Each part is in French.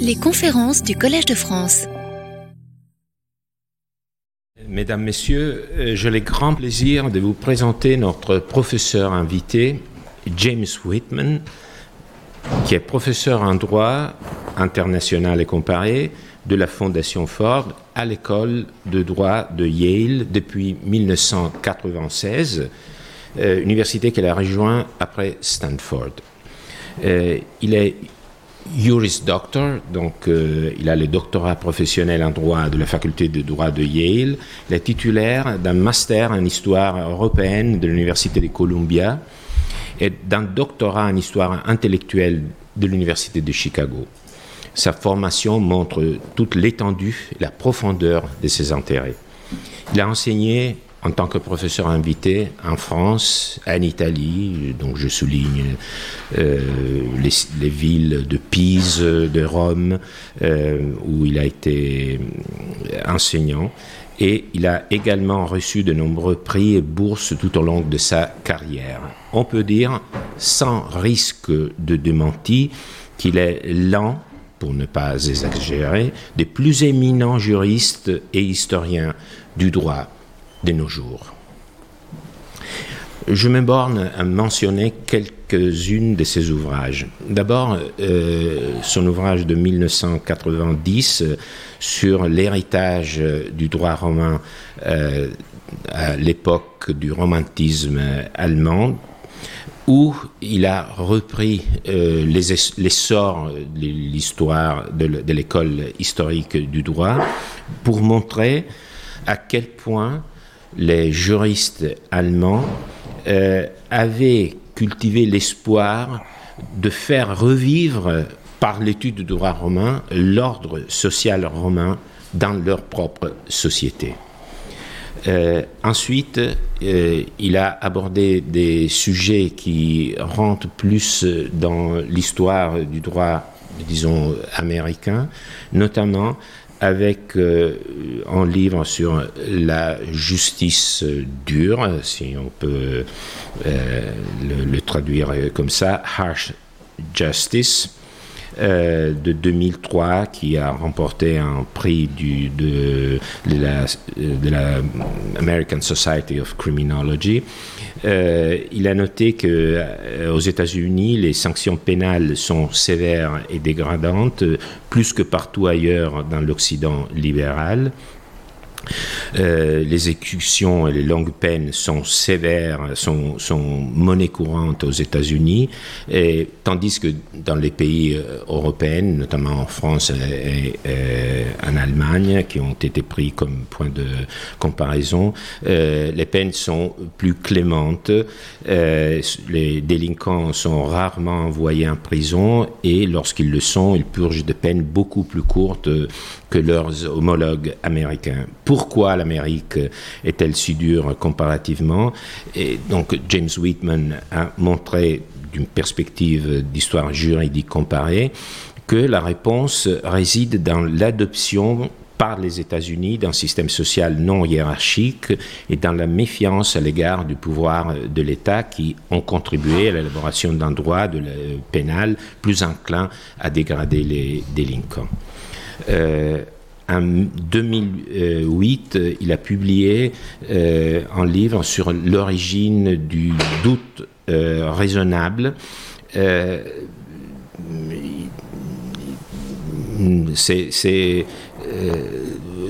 Les conférences du Collège de France. Mesdames, Messieurs, euh, j'ai le grand plaisir de vous présenter notre professeur invité, James Whitman, qui est professeur en droit international et comparé de la Fondation Ford à l'école de droit de Yale depuis 1996, euh, université qu'elle a rejoint après Stanford. Euh, il est Juris Doctor, donc euh, il a le doctorat professionnel en droit de la faculté de droit de Yale. Il est titulaire d'un master en histoire européenne de l'Université de Columbia et d'un doctorat en histoire intellectuelle de l'Université de Chicago. Sa formation montre toute l'étendue et la profondeur de ses intérêts. Il a enseigné en tant que professeur invité en France, en Italie, donc je souligne euh, les, villes de Pise, de Rome, euh, où il a été enseignant. Et il a également reçu de nombreux prix et bourses tout au long de sa carrière. On peut dire, sans risque de démenti, qu'il est l'un, pour ne pas exagérer, des plus éminents juristes et historiens du droit de nos jours. Je me borne à mentionner quelques-unes de ses ouvrages. D'abord, euh, son ouvrage de 1990 euh, sur l'héritage du droit romain euh, à l'époque du romantisme allemand, où il a repris l'essor de l'histoire de l'école historique du droit pour montrer à quel point les juristes allemands euh, avaient cultivé l'espoir de faire revivre par l'étude du droit romain l'ordre social romain dans leur propre société. Euh, ensuite, euh, il a abordé des sujets qui rentrent plus dans l'histoire du droit, disons, américain, notamment avec euh, un livre sur la justice dure, si on peut euh, le, traduire comme ça, Harsh Justice. Euh, de 2003 qui a remporté un prix de, de la American Society of Criminology. Euh, il a noté que euh, aux États-Unis, les sanctions pénales sont sévères et dégradantes, plus que partout ailleurs dans l'Occident libéral. Euh, les exécutions et les longues peines sont sévères, sont, sont monnaie courante aux États-Unis, tandis que dans les pays euh, européens, notamment en France et, en Allemagne, qui ont été pris comme point de comparaison, euh, les peines sont plus clémentes, les délinquants sont rarement envoyés en prison et lorsqu'ils le sont, ils purgent des peines beaucoup plus courtes que leurs homologues américains. Pourquoi l'Amérique est-elle si dure comparativement? Et donc James Whitman a montré d'une perspective d'histoire juridique comparée que la réponse réside dans l'adoption par les États-Unis d'un système social non hiérarchique et dans la méfiance à l'égard du pouvoir de l'État qui ont contribué à l'élaboration d'un droit pénal plus enclin à dégrader les délinquants. Euh, en 2008, il a publié euh, un livre sur l'origine du doute euh, raisonnable. c'est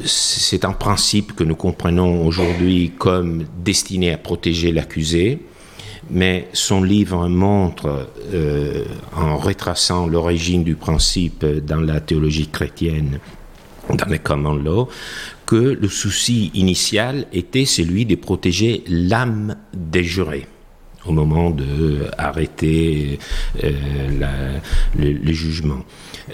c'est un principe que nous comprenons aujourd'hui comme destiné à protéger l'accusé, mais son livre montre, euh, en retraçant l'origine du principe dans la théologie chrétienne, dans les common law, que le souci initial était celui de protéger l'âme des jurés au moment de arrêter euh, le, jugement.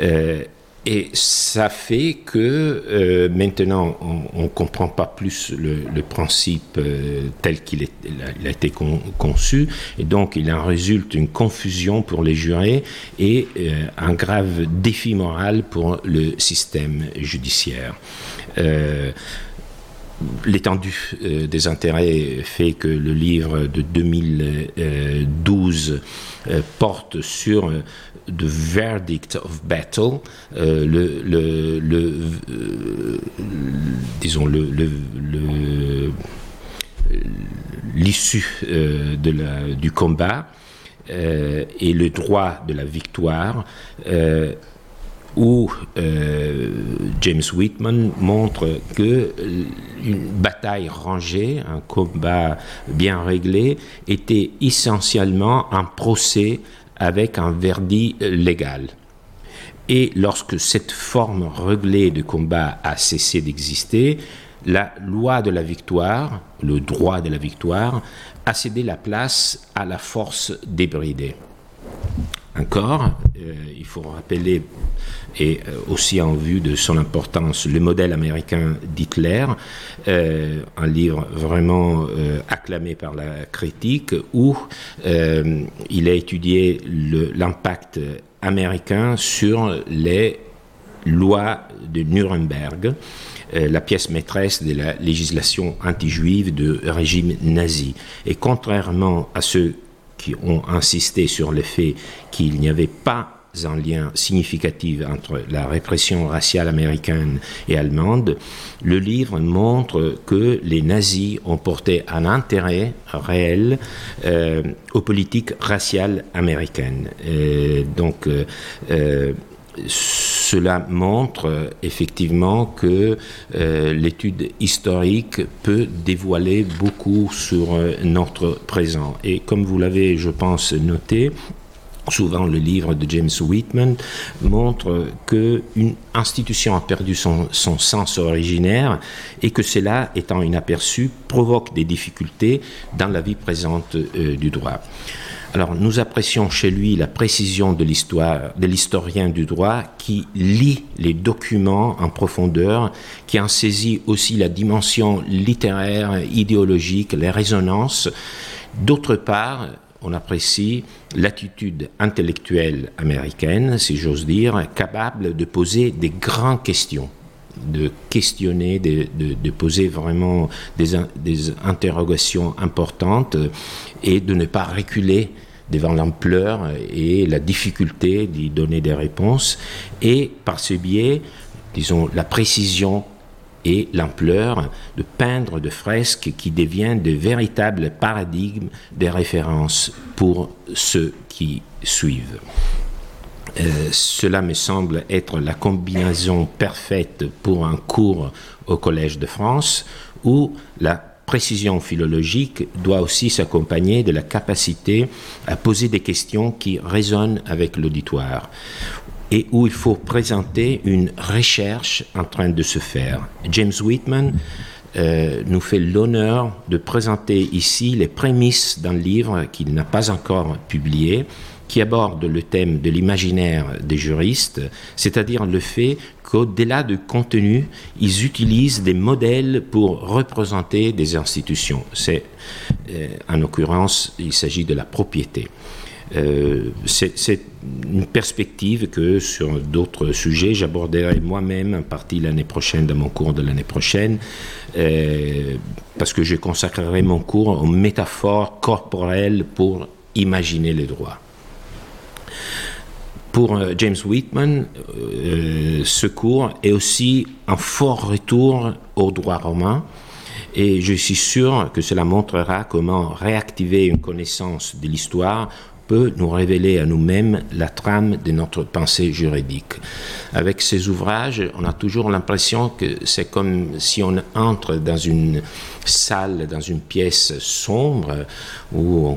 Euh, et ça fait que euh, maintenant, on ne comprend pas plus le, principe euh, tel qu'il a, été conçu, et donc il en résulte une confusion pour les jurés et euh, un grave défi moral pour le système judiciaire. l'étendue des intérêts fait que le livre de 2012 porte sur The Verdict of Battle, le, le, disons le, l'issue du combat et le droit de la victoire où euh, James Whitman montre que une bataille rangée, un combat bien réglé, était essentiellement un procès avec un verdict légal. Et lorsque cette forme réglée de combat a cessé d'exister, la loi de la victoire, le droit de la victoire, a cédé la place à la force débridée. Encore, euh, il faut rappeler et euh, aussi en vue de son importance, le modèle américain d'Hitler, euh, un livre vraiment acclamé par la critique, où il a étudié l'impact américain sur les lois de Nuremberg, la pièce maîtresse de la législation anti-juive du régime nazi. Et contrairement à ceux qui ont insisté sur le fait qu'il n'y avait pas un lien significatif entre la répression raciale américaine et allemande, le livre montre que les nazis ont porté un intérêt réel euh, aux politiques raciales américaines. donc, euh, euh, cela montre effectivement que l'étude historique peut dévoiler beaucoup sur notre présent. Et comme vous l'avez, je pense, noté, Souvent, le livre de James Whitman montre qu'une institution a perdu son, sens originaire et que cela, étant inaperçu, provoque des difficultés dans la vie présente euh, du droit. Alors, nous apprécions chez lui la précision de de l'historien du droit qui lit les documents en profondeur, qui en saisit aussi la dimension littéraire, idéologique, les résonances. D'autre part, on apprécie l'attitude intellectuelle américaine, si j'ose dire, capable de poser des grandes questions de questionner, de, poser vraiment des, des, interrogations importantes et de ne pas reculer devant l'ampleur et la difficulté d'y donner des réponses. Et par ce biais, disons, la précision et l'ampleur de peindre de fresques qui deviennent de véritables paradigmes des références pour ceux qui suivent. Euh, cela me semble être la combinaison parfaite pour un cours au Collège de France où la précision philologique doit aussi s'accompagner de la capacité à poser des questions qui résonnent avec l'auditoire et où il faut présenter une recherche en train de se faire. James Whitman euh, nous fait l'honneur de présenter ici les prémices d'un livre qu'il n'a pas encore publié, qui aborde le thème de l'imaginaire des juristes, c'est-à-dire le fait qu'au-delà du contenu, ils utilisent des modèles pour représenter des institutions. C'est, euh, en l'occurrence, il s'agit de la propriété. Euh, c'est une perspective que sur d'autres sujets, j'aborderai moi-même en partie l'année prochaine, dans mon cours de l'année prochaine, euh, parce que je consacrerai mon cours aux métaphores corporelles pour imaginer les droits. Pour euh, James Whitman, ce cours est aussi un fort retour au droit romain, et je suis sûr que cela montrera comment réactiver une connaissance de l'histoire peut nous révéler à nous-mêmes la trame de notre pensée juridique. Avec ces ouvrages, on a toujours l'impression que c'est comme si on entre dans une salle, dans une pièce sombre où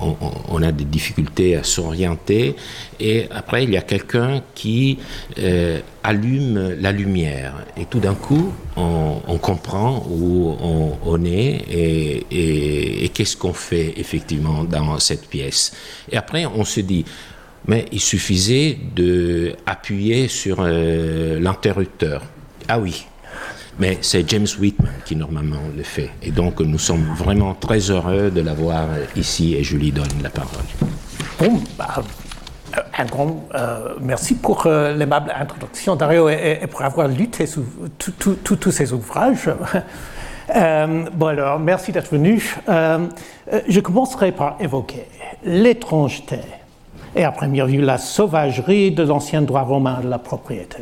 on, a des difficultés à s'orienter et après il y a quelqu'un qui euh, allume la lumière et tout d'un coup on, comprend où on, est et, qu'est-ce qu'on fait effectivement dans cette pièce. Et après on se dit mais il suffisait de appuyer sur euh, l'interrupteur. Ah oui, mais c'est James Whitman qui normalement le fait. Et donc nous sommes vraiment très heureux de l'avoir ici et je lui donne la parole. Bon, bah, un grand euh, merci pour euh, l'aimable introduction, Dario, et, pour avoir lu tous ces ouvrages. Euh, bon alors, merci d'être venu. Euh, euh, je commencerai par évoquer l'étrangeté et à première vue la sauvagerie de l'ancien droit romain de la propriété.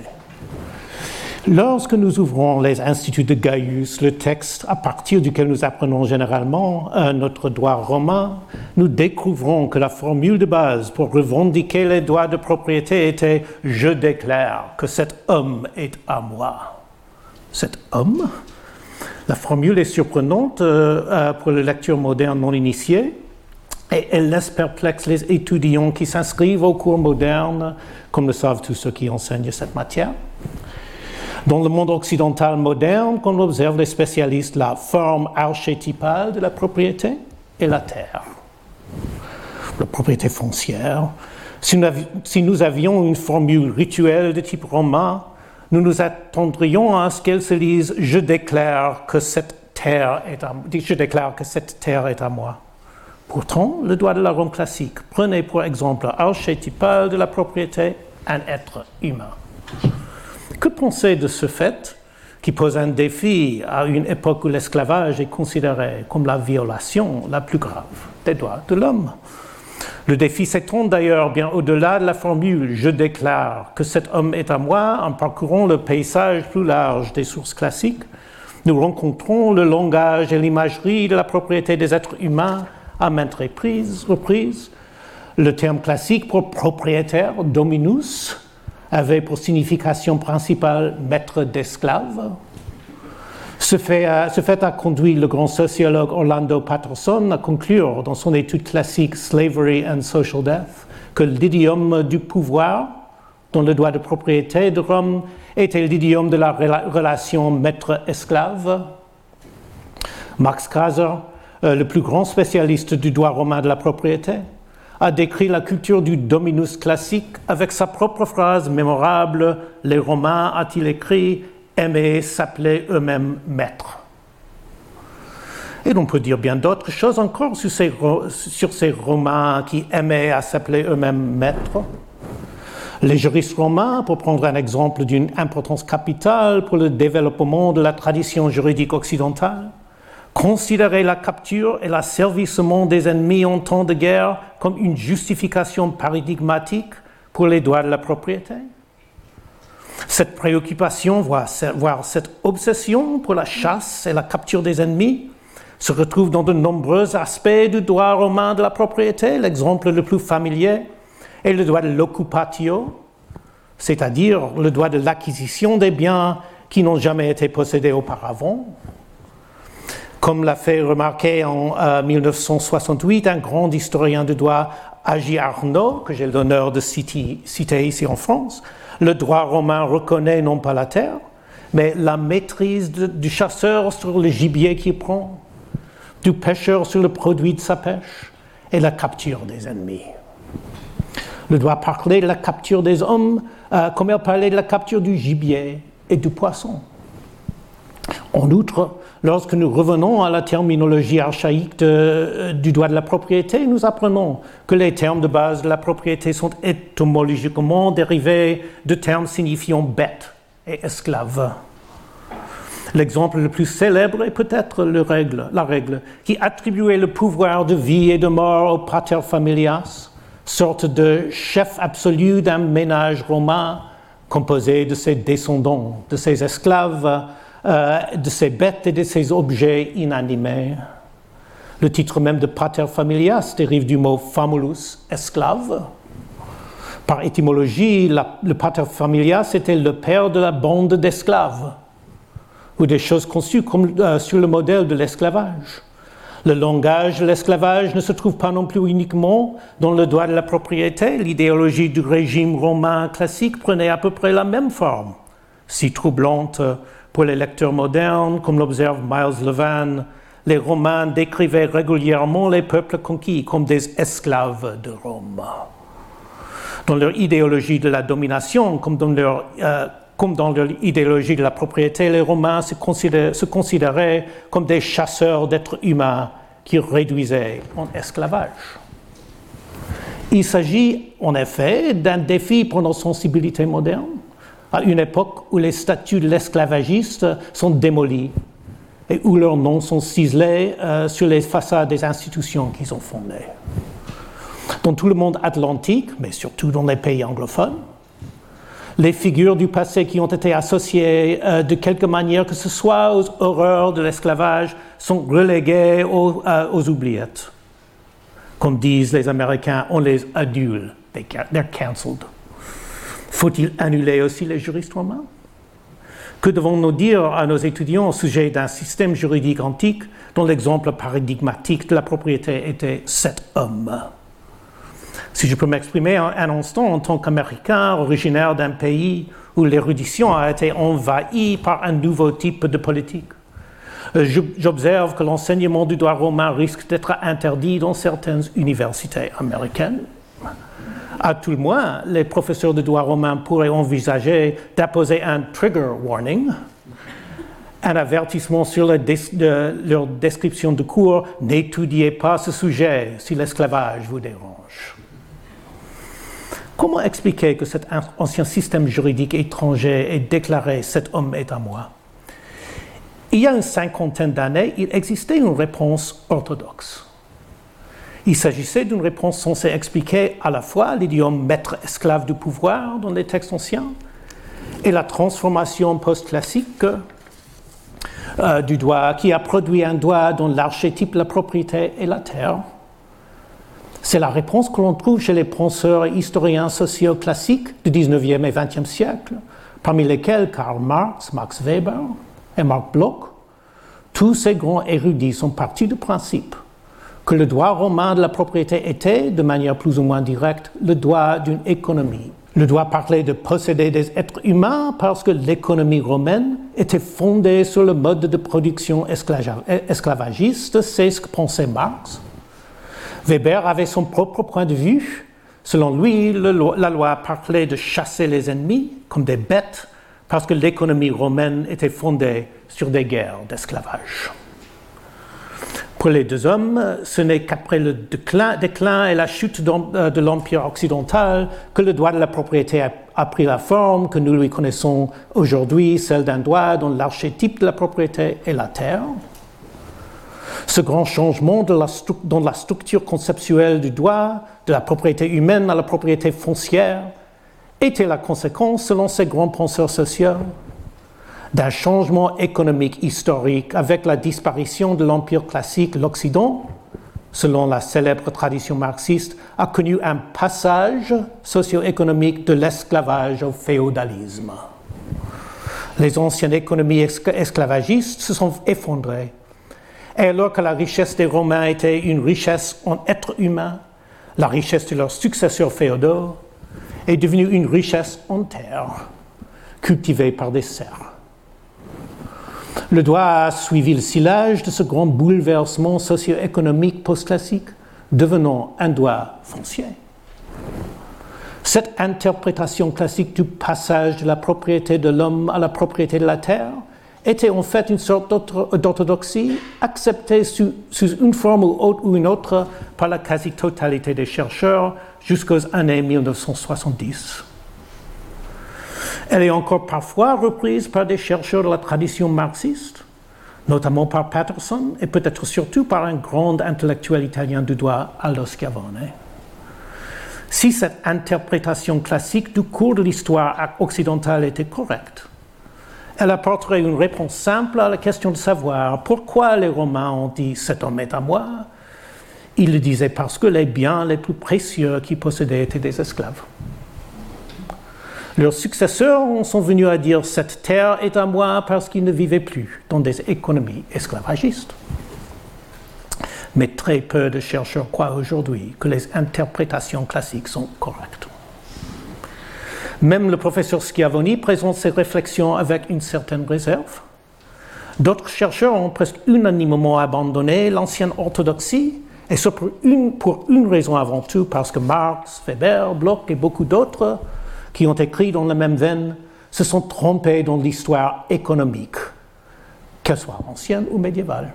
Lorsque nous ouvrons les instituts de Gaius, le texte à partir duquel nous apprenons généralement notre droit romain, nous découvrons que la formule de base pour revendiquer les droits de propriété était ⁇ Je déclare que cet homme est à moi ⁇ Cet homme? La formule est surprenante euh, euh, pour les lectures modernes non initiées et elle laisse perplexe les étudiants qui s'inscrivent aux cours modernes, comme le savent tous ceux qui enseignent cette matière. Dans le monde occidental moderne, qu'on observe les spécialistes, la forme archétypale de la propriété est la terre, la propriété foncière. Si nous avions une formule rituelle de type romain, nous nous attendrions à ce qu'elle se lise Je déclare que cette terre est à, je déclare que cette terre est à moi. Pourtant, le droit de la Rome classique prenait pour exemple archétypal de la propriété un être humain. Que penser de ce fait qui pose un défi à une époque où l'esclavage est considéré comme la violation la plus grave des droits de l'homme? Le défi s'étend d'ailleurs bien au-delà de la formule Je déclare que cet homme est à moi en parcourant le paysage plus large des sources classiques. Nous rencontrons le langage et l'imagerie de la propriété des êtres humains à maintes reprises. reprises. Le terme classique pour propriétaire, dominus, avait pour signification principale maître d'esclaves. Ce fait, a conduit le grand sociologue Orlando Patterson à conclure dans son étude classique Slavery and Social Death que l'idiome du pouvoir, dont le droit de propriété de Rome était l'idiome de la relation maître-esclave. Max Kaiser, euh, le plus grand spécialiste du droit romain de la propriété, a décrit la culture du dominus classique avec sa propre phrase mémorable Les Romains, a-t-il écrit, aimaient s'appeler eux-mêmes maîtres. Et l'on peut dire bien d'autres choses encore sur ces, sur ces Romains qui aimaient à s'appeler eux-mêmes maîtres. Les juristes romains, pour prendre un exemple d'une importance capitale pour le développement de la tradition juridique occidentale, considéraient la capture et l'asservissement des ennemis en temps de guerre comme une justification paradigmatique pour les droits de la propriété. Cette préoccupation, voire cette obsession pour la chasse et la capture des ennemis, se retrouve dans de nombreux aspects du droit romain de la propriété. L'exemple le plus familier est le droit de l'occupatio, c'est-à-dire le droit de l'acquisition des biens qui n'ont jamais été possédés auparavant. Comme l'a fait remarquer en 1968 euh, un grand historien de droit, Agi Arnaud, que j'ai l'honneur de citer ici en France, le droit romain reconnaît non pas la terre, mais la maîtrise du chasseur sur le gibier qu'il prend, du pêcheur sur le produit de sa pêche et la capture des ennemis. Le droit parlait de la capture des hommes euh, comme il parlait de la capture du gibier et du poisson. En outre, lorsque nous revenons à la terminologie archaïque euh, du droit de la propriété, nous apprenons que les termes de base de la propriété sont étymologiquement dérivés de termes signifiant bête et esclave. L'exemple le plus célèbre est peut-être la règle qui attribuait le pouvoir de vie et de mort au pater familias, sorte de chef absolu d'un ménage romain composé de ses descendants, de ses esclaves, euh, de ces bêtes et de ces objets inanimés. Le titre même de pater familias dérive du mot famulus, esclave. Par étymologie, le pater familias était le père de la bande d'esclaves, ou des choses conçues comme, euh, sur le modèle de l'esclavage. Le langage de l'esclavage ne se trouve pas non plus uniquement dans le droit de la propriété. L'idéologie du régime romain classique prenait à peu près la même forme, si troublante pour les lecteurs modernes, comme l'observe Miles Levan, les Romains décrivaient régulièrement les peuples conquis comme des esclaves de Rome. Dans leur idéologie de la domination, comme dans leur, euh, idéologie de la propriété, les Romains se considéraient, se considéraient comme des chasseurs d'êtres humains qui réduisaient en esclavage. Il s'agit en effet d'un défi pour nos sensibilités modernes à une époque où les statuts de l'esclavagiste sont démolis et où leurs noms sont ciselés euh, sur les façades des institutions qu'ils ont fondées. Dans tout le monde atlantique, mais surtout dans les pays anglophones, les figures du passé qui ont été associées euh, de quelque manière que ce soit aux horreurs de l'esclavage sont reléguées aux, euh, aux, oubliettes. Comme disent les Américains, on les annule. They're cancelled. Faut-il annuler aussi les juristes romains? Que devons-nous dire à nos étudiants au sujet d'un système juridique antique dont l'exemple paradigmatique de la propriété était cet homme? Si je peux m'exprimer un, instant en tant qu'Américain originaire d'un pays où l'érudition a été envahie par un nouveau type de politique. Euh, j'observe que l'enseignement du droit romain risque d'être interdit dans certaines universités américaines. À tout le moins, les professeurs de droit romain pourraient envisager d'apposer un trigger warning, un avertissement sur leur description de cours n'étudiez pas ce sujet si l'esclavage vous dérange. Comment expliquer que cet ancien système juridique étranger ait déclaré cet homme est à moi? Il y a une cinquantaine d'années, il existait une réponse orthodoxe. Il s'agissait d'une réponse censée expliquer à la fois l'idiome maître-esclave du pouvoir dans les textes anciens et la transformation post-classique euh, du droit qui a produit un droit dont l'archétype, la propriété et la terre c'est la réponse que l'on trouve chez les penseurs et historiens sociaux classiques du 19e et 20e siècle, parmi lesquels Karl Marx, Max Weber et Marc Bloch. Tous ces grands érudits sont partis du principe que le droit romain de la propriété était, de manière plus ou moins directe, le droit d'une économie. Le droit parlait de posséder des êtres humains parce que l'économie romaine était fondée sur le mode de production esclavagiste, c'est ce que pensait Marx. Weber avait son propre point de vue. Selon lui, la loi parlait de chasser les ennemis comme des bêtes parce que l'économie romaine était fondée sur des guerres d'esclavage. Pour les deux hommes, ce n'est qu'après le déclin, et la chute euh, de l'Empire occidental que le droit de la propriété a, a pris la forme que nous lui connaissons aujourd'hui, celle d'un droit dont l'archétype de la propriété est la terre. Ce grand changement dans la structure conceptuelle du droit, de la propriété humaine à la propriété foncière, était la conséquence, selon ces grands penseurs sociaux, d'un changement économique historique avec la disparition de l'Empire classique, l'Occident, selon la célèbre tradition marxiste, a connu un passage socio-économique de l'esclavage au féodalisme. Les anciennes économies esclavagistes se sont effondrées et alors que la richesse des Romains était une richesse en êtres humains, la richesse de leurs successeurs féodaux est devenue une richesse en terre, cultivée par des serfs. Le droit a suivi le silage de ce grand bouleversement socio-économique post-classique, devenant un droit foncier. Cette interprétation classique du passage de la propriété de l'homme à la propriété de la terre était en fait une sorte d'orthodoxie acceptée sous, une forme ou, une autre par la quasi-totalité des chercheurs jusqu'aux années 1970. Elle est encore parfois reprise par des chercheurs de la tradition marxiste, notamment par Patterson et peut-être surtout par un grand intellectuel italien du droit, Aldo Schiavone. Si cette interprétation classique du cours de l'histoire occidentale était correcte, elle apporterait une réponse simple à la question de savoir pourquoi les Romains ont dit cet homme est à moi. Ils le disaient parce que les biens les plus précieux qu'ils possédaient étaient des esclaves. Leurs successeurs sont venus à dire cette terre est à moi parce qu'ils ne vivaient plus dans des économies esclavagistes. Mais très peu de chercheurs croient aujourd'hui que les interprétations classiques sont correctes. Même le professeur Schiavoni présente ses réflexions avec une certaine réserve. D'autres chercheurs ont presque unanimement abandonné l'ancienne orthodoxie, et ce pour une, pour une raison avant tout, parce que Marx, Weber, Bloch et beaucoup d'autres qui ont écrit dans la même veine se sont trompés dans l'histoire économique, qu'elle soit ancienne ou médiévale.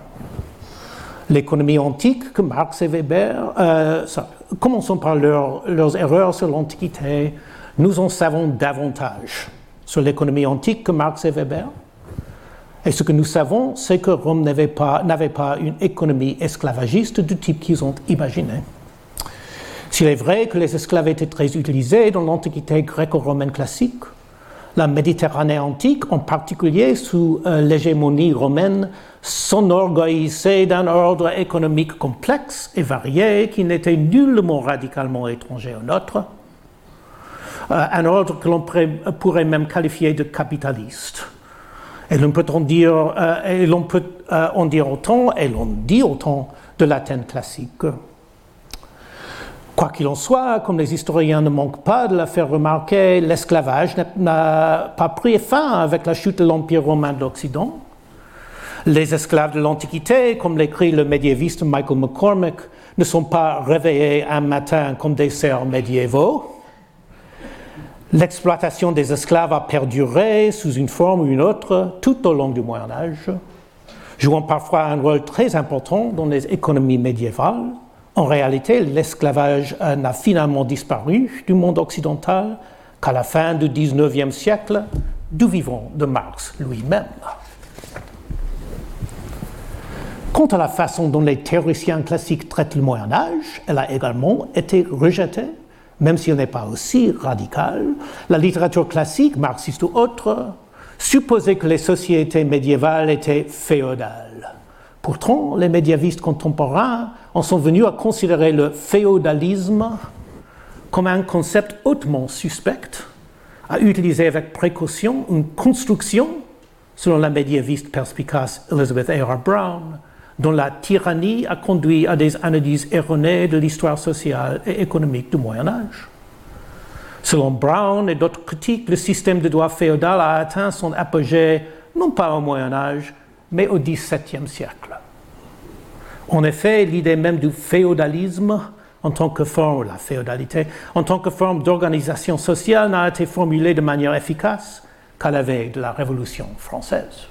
L'économie antique que Marx et Weber, euh, commençons par leurs erreurs sur l'Antiquité, nous en savons davantage sur l'économie antique que Marx et Weber. Et ce que nous savons, c'est que Rome n'avait pas, pas, une économie esclavagiste du type qu'ils ont imaginé. S'il est vrai que les esclaves étaient très utilisés dans l'Antiquité gréco-romaine classique, la Méditerranée antique, en particulier sous euh, l'hégémonie romaine, s'enorgueillissait d'un ordre économique complexe et varié qui n'était nullement radicalement étranger au nôtre, euh, un ordre que l'on pourrait même qualifier de capitaliste. Et l'on peut en dire, euh, et peut en dire autant, et l'on dit autant de l'Athènes classique. Quoi qu'il en soit, comme les historiens ne manquent pas de la faire remarquer, l'esclavage n'a pas pris fin avec la chute de l'Empire romain de l'Occident. Les esclaves de l'Antiquité, comme l'écrit le médiéviste Michael McCormick, ne sont pas réveillés un matin comme des cerfs médiévaux. L'exploitation des esclaves a perduré sous une forme ou une autre tout au long du Moyen Âge, jouant parfois un rôle très important dans les économies médiévales. En réalité, l'esclavage n'a finalement disparu du monde occidental qu'à la fin du XIXe siècle, du vivant de Marx lui-même. Quant à la façon dont les théoriciens classiques traitent le Moyen Âge, elle a également été rejetée, même si elle n'est pas aussi radicale. La littérature classique, marxiste ou autre, supposait que les sociétés médiévales étaient féodales. Pourtant, les médiévistes contemporains en sont venus à considérer le féodalisme comme un concept hautement suspect, à utiliser avec précaution une construction, selon la médiéviste perspicace Elizabeth A.R. Brown, dont la tyrannie a conduit à des analyses erronées de l'histoire sociale et économique du Moyen Âge. Selon Brown et d'autres critiques, le système de droit féodal a atteint son apogée non pas au Moyen Âge, mais au XVIIe siècle. En effet, l'idée même du féodalisme en tant que forme, la féodalité, en tant que forme d'organisation sociale n'a été formulée de manière efficace qu'à la veille de la Révolution française.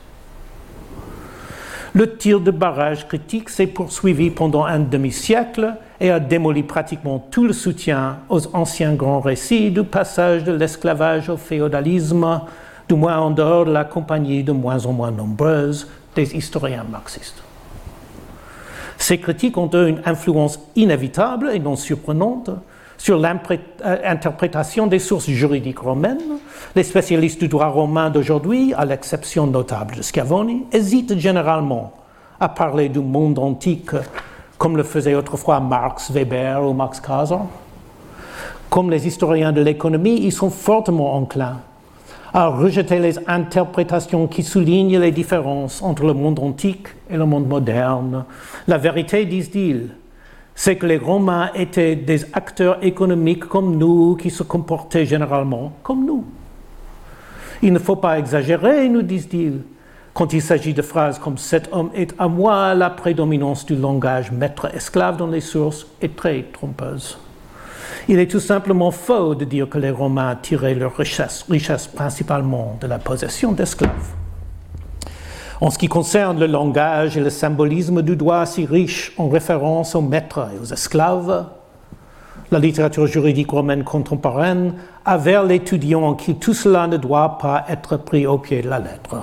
Le tir de barrage critique s'est poursuivi pendant un demi-siècle et a démoli pratiquement tout le soutien aux anciens grands récits du passage de l'esclavage au féodalisme, du moins en dehors de la compagnie de moins en moins nombreuse des historiens marxistes. Ces critiques ont une influence inévitable et non surprenante sur l'interprétation des sources juridiques romaines. Les spécialistes du droit romain d'aujourd'hui, à l'exception notable de Schiavoni, hésitent généralement à parler du monde antique comme le faisaient autrefois Marx, Weber ou Max Kaiser. Comme les historiens de l'économie, ils sont fortement enclins à rejeter les interprétations qui soulignent les différences entre le monde antique et le monde moderne. La vérité, disent-ils, c'est que les Romains étaient des acteurs économiques comme nous, qui se comportaient généralement comme nous. Il ne faut pas exagérer, nous disent-ils, quand il s'agit de phrases comme Cet homme est à moi, la prédominance du langage maître-esclave dans les sources est très trompeuse. Il est tout simplement faux de dire que les Romains tiraient leur richesse, principalement de la possession d'esclaves. En ce qui concerne le langage et le symbolisme du droit si riche en référence aux maîtres et aux esclaves, la littérature juridique romaine contemporaine avère l'étudiant qui tout cela ne doit pas être pris au pied de la lettre.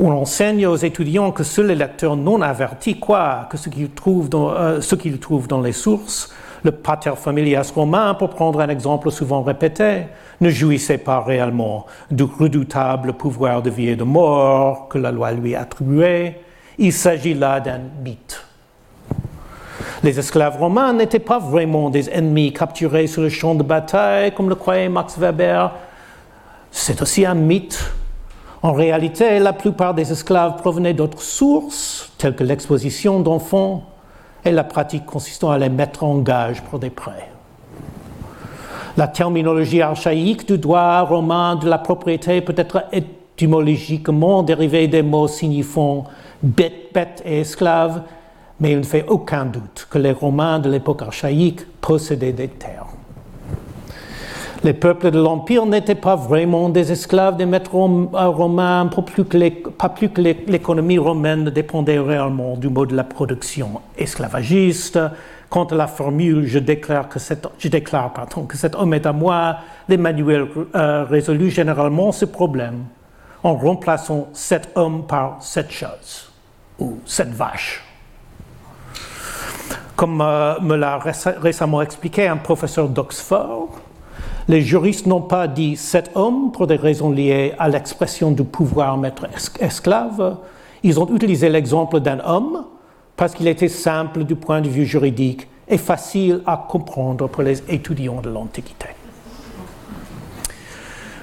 On enseigne aux étudiants que seuls les lecteurs non avertis croient que ce qu'ils trouvent, euh, trouvent dans les sources le pater familias romain, pour prendre un exemple souvent répété, ne jouissait pas réellement du redoutable pouvoir de vie et de mort que la loi lui attribuait. Il s'agit là d'un mythe. Les esclaves romains n'étaient pas vraiment des ennemis capturés sur le champ de bataille, comme le croyait Max Weber. C'est aussi un mythe. En réalité, la plupart des esclaves provenaient d'autres sources, telles que l'exposition d'enfants, la pratique consistant à les mettre en gage pour des prêts. La terminologie archaïque du droit romain de la propriété peut être étymologiquement dérivée des mots signifiant bête, bête et esclave, mais il ne fait aucun doute que les Romains de l'époque archaïque possédaient des terres. Les peuples de l'Empire n'étaient pas vraiment des esclaves des maîtres romains, pas plus que l'économie romaine dépendait réellement du mode de la production esclavagiste. Quant à la formule je déclare que cet, homme est à moi, l'Emmanuel euh, résolut généralement ce problème en remplaçant cet homme par cette chose ou cette vache. Comme euh, me l'a récemment expliqué un professeur d'Oxford, les juristes n'ont pas dit cet homme pour des raisons liées à l'expression du pouvoir maître-esclave. Ils ont utilisé l'exemple d'un homme parce qu'il était simple du point de vue juridique et facile à comprendre pour les étudiants de l'Antiquité.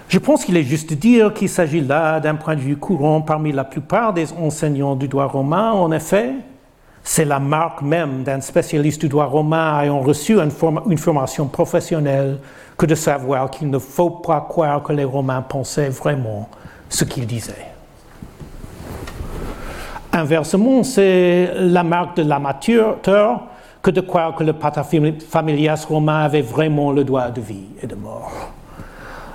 Je pense qu'il est juste de dire qu'il s'agit là d'un point de vue courant parmi la plupart des enseignants du droit romain. En effet, c'est la marque même d'un spécialiste du droit romain ayant reçu une, formation professionnelle que de savoir qu'il ne faut pas croire que les Romains pensaient vraiment ce qu'ils disaient. Inversement, c'est la marque de l'amateur que de croire que le paterfamilias romain avait vraiment le droit de vie et de mort.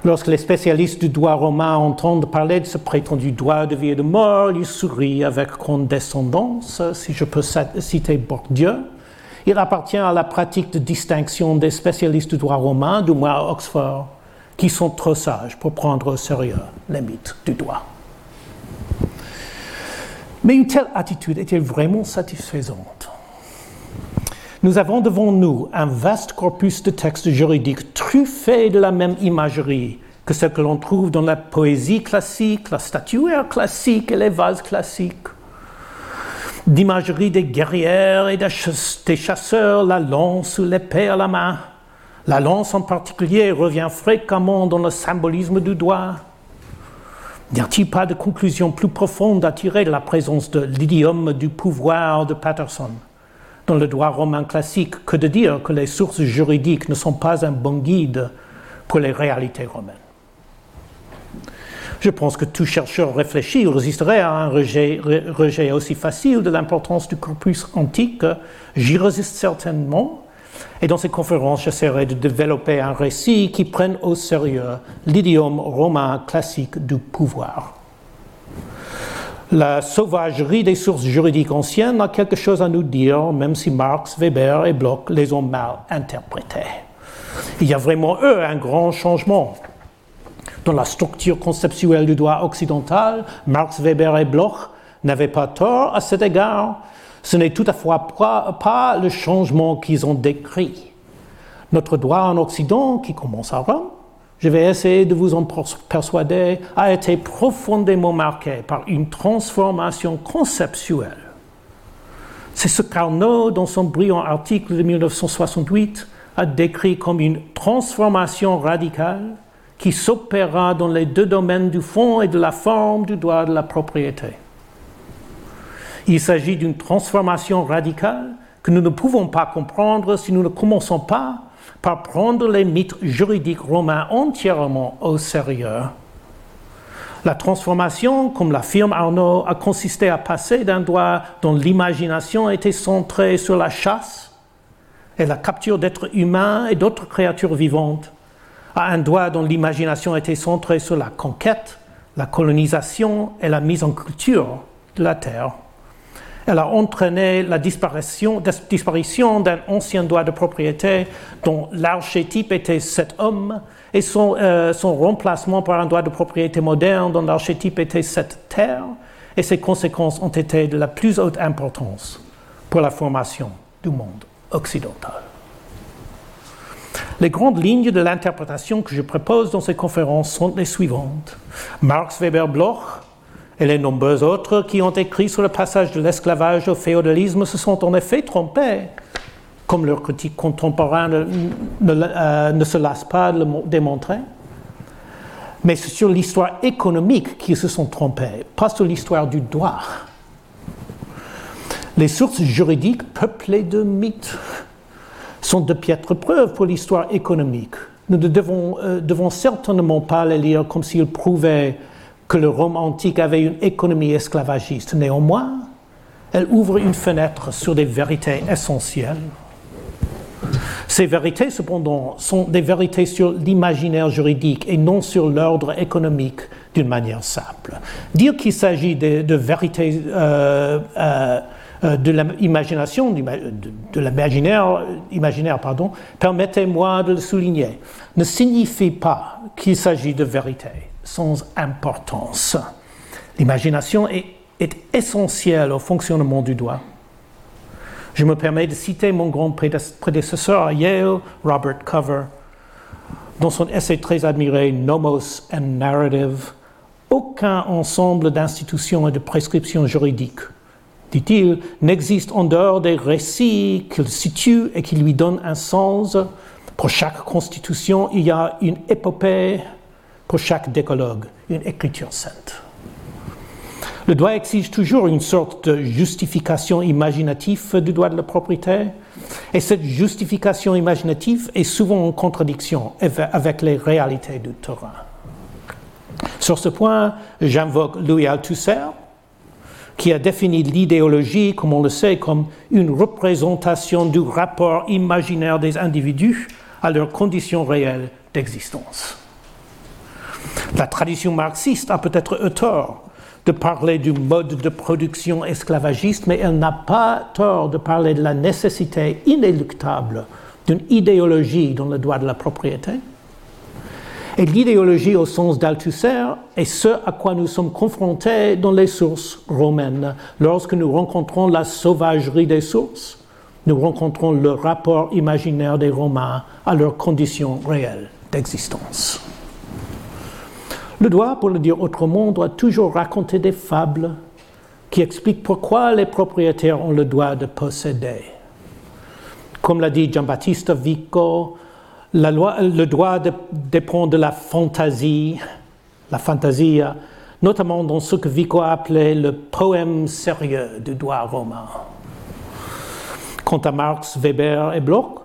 Lorsque les spécialistes du droit romain entendent parler de ce prétendu droit de vie et de mort, ils sourient avec condescendance, si je peux citer Bourdieu. Il appartient à la pratique de distinction des spécialistes du droit romain, du moins à Oxford, qui sont trop sages pour prendre au sérieux les mythes du droit. Mais une telle attitude est-elle vraiment satisfaisante? Nous avons devant nous un vaste corpus de textes juridiques truffés de la même imagerie que ce que l'on trouve dans la poésie classique, la statuaire classique et les vases classiques. D'imagerie des guerrières et des chasseurs, la lance ou l'épée à la main. La lance en particulier revient fréquemment dans le symbolisme du doigt. N'y a-t-il pas de conclusion plus profonde à tirer de la présence de l'idiome du pouvoir de Patterson? Dans le droit romain classique que de dire que les sources juridiques ne sont pas un bon guide pour les réalités romaines? Je pense que tout chercheur réfléchi résisterait à un rejet, aussi facile de l'importance du corpus antique. J'y résiste certainement. Et dans ces conférences, j'essaierai de développer un récit qui prenne au sérieux l'idiome romain classique du pouvoir. La sauvagerie des sources juridiques anciennes a quelque chose à nous dire, même si Marx, Weber et Bloch les ont mal interprétés. Il y a vraiment, eux, un grand changement. Dans la structure conceptuelle du droit occidental, Marx, Weber et Bloch n'avaient pas tort à cet égard. Ce n'est toutefois pas le changement qu'ils ont décrit. Notre droit en Occident, qui commence à Rome, je vais essayer de vous en persuader, a été profondément marqué par une transformation conceptuelle. C'est ce qu'Arnaud, dans son brillant article de 1968, a décrit comme une transformation radicale qui s'opéra dans les deux domaines du fond et de la forme du droit de la propriété. Il s'agit d'une transformation radicale que nous ne pouvons pas comprendre si nous ne commençons pas par prendre les mythes juridiques romains entièrement au sérieux. La transformation, comme l'affirme Arnaud, a consisté à passer d'un droit dont l'imagination était centrée sur la chasse et la capture d'êtres humains et d'autres créatures vivantes, à un droit dont l'imagination était centrée sur la conquête, la colonisation et la mise en culture de la terre. Elle a entraîné la disparition, d'un ancien droit de propriété dont l'archétype était cet homme et euh, son, remplacement par un droit de propriété moderne dont l'archétype était cette terre et ses conséquences ont été de la plus haute importance pour la formation du monde occidental. Les grandes lignes de l'interprétation que je propose dans ces conférences sont les suivantes. Marx Weber Bloch et les nombreux autres qui ont écrit sur le passage de l'esclavage au féodalisme se sont en effet trompés, comme leurs critiques contemporains euh, ne, se lassent pas de le démontrer. Mais c'est sur l'histoire économique qu'ils se sont trompés, pas sur l'histoire du droit. Les sources juridiques peuplées de mythes sont de piètres preuves pour l'histoire économique. Nous ne devons, euh, devons certainement pas les lire comme s'ils prouvaient que le Rome antique avait une économie esclavagiste. Néanmoins, elle ouvre une fenêtre sur des vérités essentielles. Ces vérités, cependant, sont des vérités sur l'imaginaire juridique et non sur l'ordre économique d'une manière simple. Dire qu'il s'agit de, vérités euh, euh, de l'imagination, de, l'imaginaire, imaginaire, pardon, permettez-moi de le souligner, ne signifie pas qu'il s'agit de vérité sans importance. L'imagination est, est essentielle au fonctionnement du droit. Je me permets de citer mon grand prédécesseur à Yale, Robert Cover, dans son essai très admiré Nomos and Narrative, aucun ensemble d'institutions et de prescriptions juridiques, dit-il, n'existe en dehors des récits qu'il situe et qui lui donnent un sens. Pour chaque constitution, il y a une épopée, pour chaque décologue, une écriture sainte. Le droit exige toujours une sorte de justification imaginative du droit de la propriété, et cette justification imaginative est souvent en contradiction avec les réalités du terrain. Sur ce point, j'invoque Louis Althusser, qui a défini l'idéologie, comme on le sait, comme une représentation du rapport imaginaire des individus à leurs conditions réelles d'existence. La tradition marxiste a peut-être eu tort de parler du mode de production esclavagiste, mais elle n'a pas tort de parler de la nécessité inéluctable d'une idéologie dans le droit de la propriété et l'idéologie au sens d'Althusser est ce à quoi nous sommes confrontés dans les sources romaines. Lorsque nous rencontrons la sauvagerie des sources, nous rencontrons le rapport imaginaire des Romains à leurs conditions réelles d'existence. Le droit, pour le dire autrement, doit toujours raconter des fables qui expliquent pourquoi les propriétaires ont le droit de posséder. Comme l'a dit Giambattista Vico, le droit dépend de la fantaisie, la fantaisie, notamment dans ce que Vico appelait le poème sérieux du droit romain. Quant à Marx, Weber et Bloch,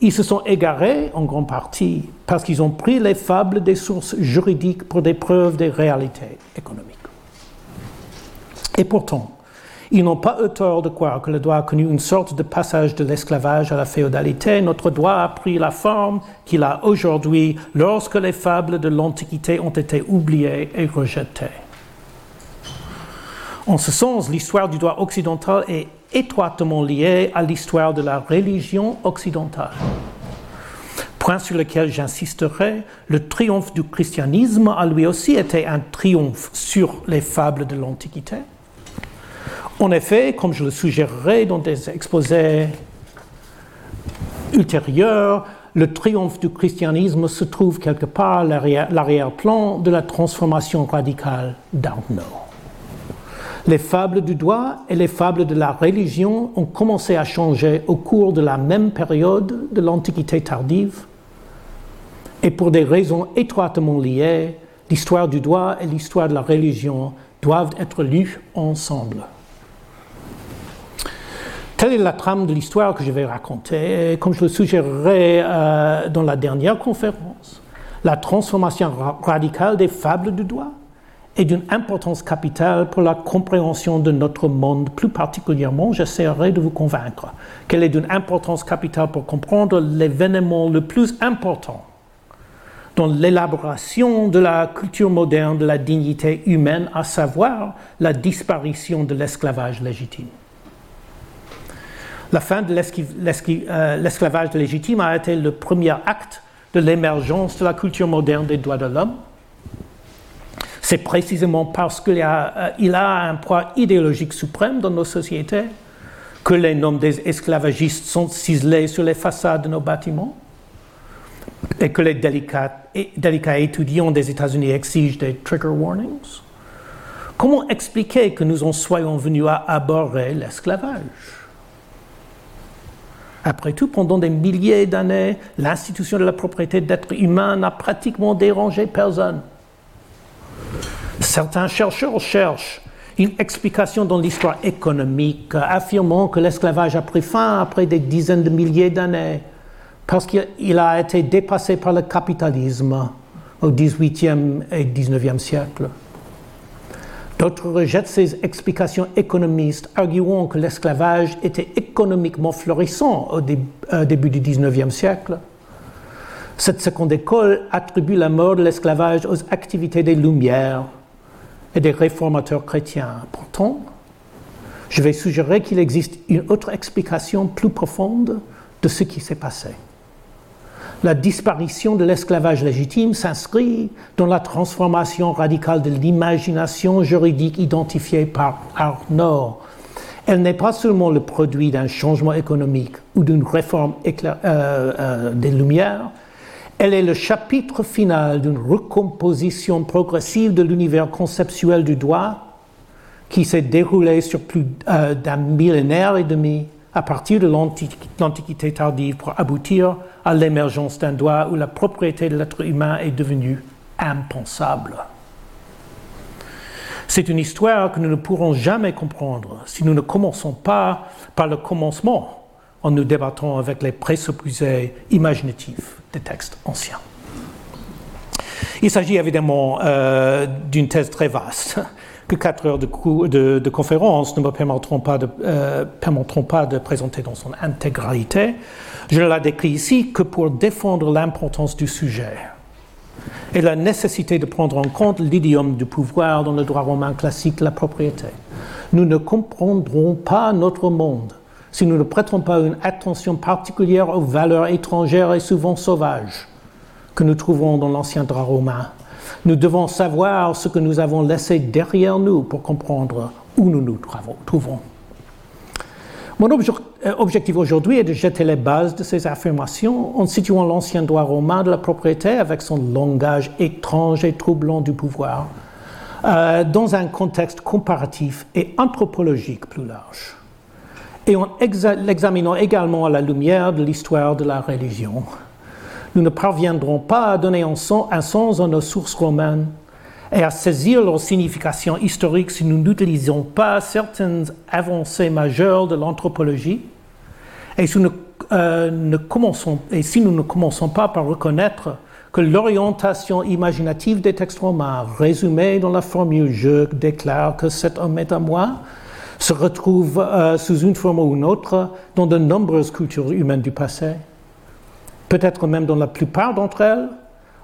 ils se sont égarés en grande partie parce qu'ils ont pris les fables des sources juridiques pour des preuves des réalités économiques. Et pourtant, ils n'ont pas eu tort de croire que le droit a connu une sorte de passage de l'esclavage à la féodalité. Notre droit a pris la forme qu'il a aujourd'hui lorsque les fables de l'Antiquité ont été oubliées et rejetées. En ce sens, l'histoire du droit occidental est étroitement liée à l'histoire de la religion occidentale. Point sur lequel j'insisterai, le triomphe du christianisme a lui aussi été un triomphe sur les fables de l'Antiquité. En effet, comme je le suggérerai dans des exposés ultérieurs, le triomphe du christianisme se trouve quelque part à l'arrière-plan de la transformation radicale d'Arnaud. Les fables du droit et les fables de la religion ont commencé à changer au cours de la même période de l'Antiquité tardive, et pour des raisons étroitement liées, l'histoire du droit et l'histoire de la religion doivent être lues ensemble. Telle est la trame de l'histoire que je vais raconter. comme je le suggérerai euh, dans la dernière conférence, la transformation radicale des fables du droit est d'une importance capitale pour la compréhension de notre monde. Plus particulièrement, j'essaierai de vous convaincre qu'elle est d'une importance capitale pour comprendre l'événement le plus important dans l'élaboration de la culture moderne de la dignité humaine, à savoir la disparition de l'esclavage légitime. La fin de euh, l'esclavage légitime a été le premier acte de l'émergence de la culture moderne des droits de l'homme. C'est précisément parce qu'il a, euh, a, un poids idéologique suprême dans nos sociétés que les noms des esclavagistes sont ciselés sur les façades de nos bâtiments et que les délicats, délicats étudiants des États-Unis exigent des trigger warnings. Comment expliquer que nous en soyons venus à aborder l'esclavage? Après tout, pendant des milliers d'années, l'institution de la propriété d'êtres humains n'a pratiquement dérangé personne. Certains chercheurs cherchent une explication dans l'histoire économique, affirmant que l'esclavage a pris fin après des dizaines de milliers d'années, parce qu'il a été dépassé par le capitalisme au XVIIIe et XIXe siècle. D'autres rejettent ces explications économistes, arguant que l'esclavage était économiquement florissant au euh, début du XIXe siècle. Cette seconde école attribue la mort de l'esclavage aux activités des Lumières et des réformateurs chrétiens. Pourtant, je vais suggérer qu'il existe une autre explication plus profonde de ce qui s'est passé. La disparition de l'esclavage légitime s'inscrit dans la transformation radicale de l'imagination juridique identifiée par Arnaud. Elle n'est pas seulement le produit d'un changement économique ou d'une réforme euh, euh, des Lumières, elle est le chapitre final d'une recomposition progressive de l'univers conceptuel du droit qui s'est déroulé sur plus euh, d'un millénaire et demi à partir de l'Antiquité tardive pour aboutir à l'émergence d'un droit où la propriété de l'être humain est devenue impensable. C'est une histoire que nous ne pourrons jamais comprendre si nous ne commençons pas par le commencement en nous débattant avec les présupposés imaginatifs des textes anciens. Il s'agit évidemment euh, d'une thèse très vaste que quatre heures de, conférence ne me permettront pas, de, euh, permettront pas de présenter dans son intégralité. Je ne la décris ici que pour défendre l'importance du sujet et la nécessité de prendre en compte l'idiome du pouvoir dans le droit romain classique, la propriété. Nous ne comprendrons pas notre monde si nous ne prêtons pas une attention particulière aux valeurs étrangères et souvent sauvages que nous trouvons dans l'ancien droit romain nous devons savoir ce que nous avons laissé derrière nous pour comprendre où nous nous trouvons. Mon euh, objectif aujourd'hui est de jeter les bases de ces affirmations en situant l'ancien droit romain de la propriété avec son langage étrange et troublant du pouvoir euh, dans un contexte comparatif et anthropologique plus large. Et en l'examinant également à la lumière de l'histoire de la religion nous ne parviendrons pas à donner un sens, à nos sources romaines. Et à saisir leur signification historique si nous n'utilisons pas certaines avancées majeures de l'anthropologie. Et, si nous, euh, ne commençons, et si nous ne commençons pas par reconnaître que l'orientation imaginative des textes romains, résumée dans la formule Je déclare que cet homme est à moi, se retrouve euh, sous une forme ou une autre dans de nombreuses cultures humaines du passé peut-être même dans la plupart d'entre elles,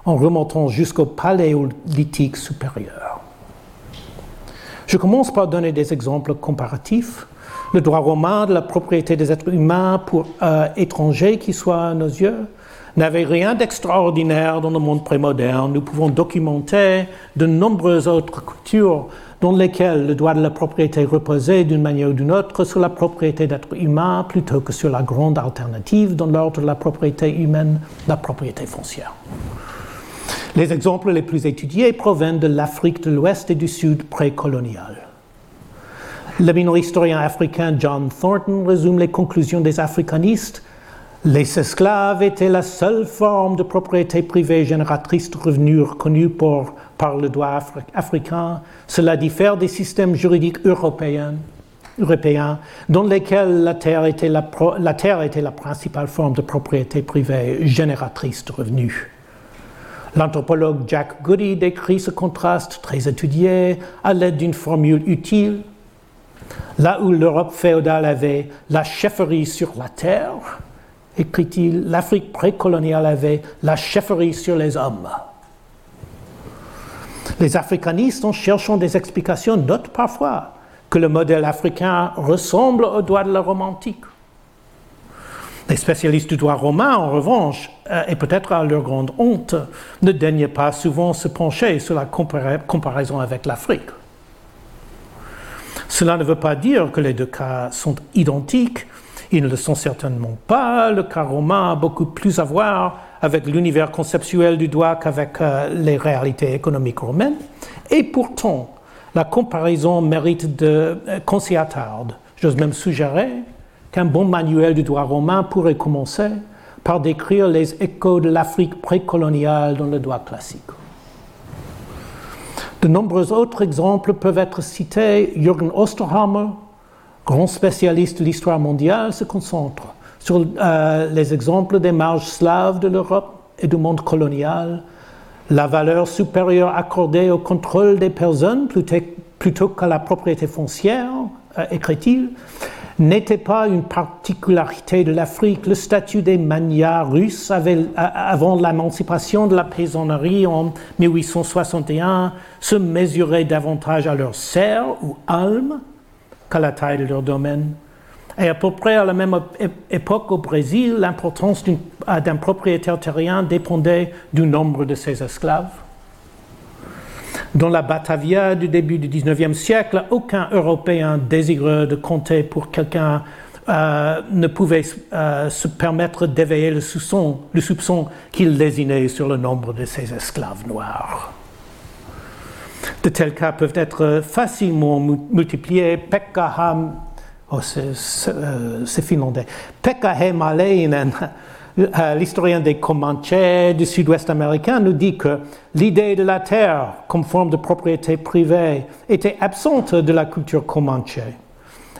en remontant jusqu'au paléolithique supérieur. Je commence par donner des exemples comparatifs. Le droit romain de la propriété des êtres humains pour euh, étrangers qui soient à nos yeux n'avait rien d'extraordinaire dans le monde prémoderne. Nous pouvons documenter de nombreuses autres cultures dans lesquelles le droit de la propriété reposait d'une manière ou d'une autre sur la propriété d'être humain plutôt que sur la grande alternative dans l'ordre de la propriété humaine, la propriété foncière. Les exemples les plus étudiés proviennent de l'Afrique de l'Ouest et du Sud précolonial. Le minor historien africain John Thornton résume les conclusions des africanistes les esclaves étaient la seule forme de propriété privée génératrice de revenus reconnue par le droit africain. Cela diffère des systèmes juridiques européens, dans lesquels la terre, était la, la terre était la principale forme de propriété privée génératrice de revenus. L'anthropologue Jack Goody décrit ce contraste très étudié à l'aide d'une formule utile. Là où l'Europe féodale avait la chefferie sur la terre, écrit-il, l'Afrique précoloniale avait la chefferie sur les hommes. Les africanistes, en cherchant des explications, notent parfois que le modèle africain ressemble au droit de la Rome antique. Les spécialistes du droit romain, en revanche, euh, et peut-être à leur grande honte, ne daignent pas souvent se pencher sur la comparaison avec l'Afrique. Cela ne veut pas dire que les deux cas sont identiques, ils ne le sont certainement pas. Le cas romain a beaucoup plus à voir avec l'univers conceptuel du droit qu'avec euh, les réalités économiques romaines. Et pourtant, la comparaison mérite de euh, qu'on s'y attarde. J'ose même suggérer qu'un bon manuel du droit romain pourrait commencer par décrire les échos de l'Afrique précoloniale dans le droit classique. De nombreux autres exemples peuvent être cités. Jürgen Osterhammer, grand spécialiste de l'histoire mondiale, se concentre sur euh, les exemples des marges slaves de l'Europe et du monde colonial, la valeur supérieure accordée au contrôle des personnes plutôt, qu'à la propriété foncière, euh, écrit-il, n'était pas une particularité de l'Afrique. Le statut des manias russes avait, avant l'émancipation de la paysannerie en 1861 se mesurait davantage à leurs serres ou almes qu'à la taille de leur domaine. Et à peu près à la même époque au Brésil, l'importance d'un propriétaire terrien dépendait du nombre de ses esclaves. Dans la Batavia du début du XIXe siècle, aucun Européen désireux de compter pour quelqu'un euh, ne pouvait euh, se permettre d'éveiller le soupçon, le soupçon qu'il lésinait sur le nombre de ses esclaves noirs. De tels cas peuvent être facilement multipliés. Pekka oh, euh, c'est finlandais. Pekka l'historien des Comanches du sud-ouest américain, nous dit que l'idée de la terre comme forme de propriété privée était absente de la culture comanche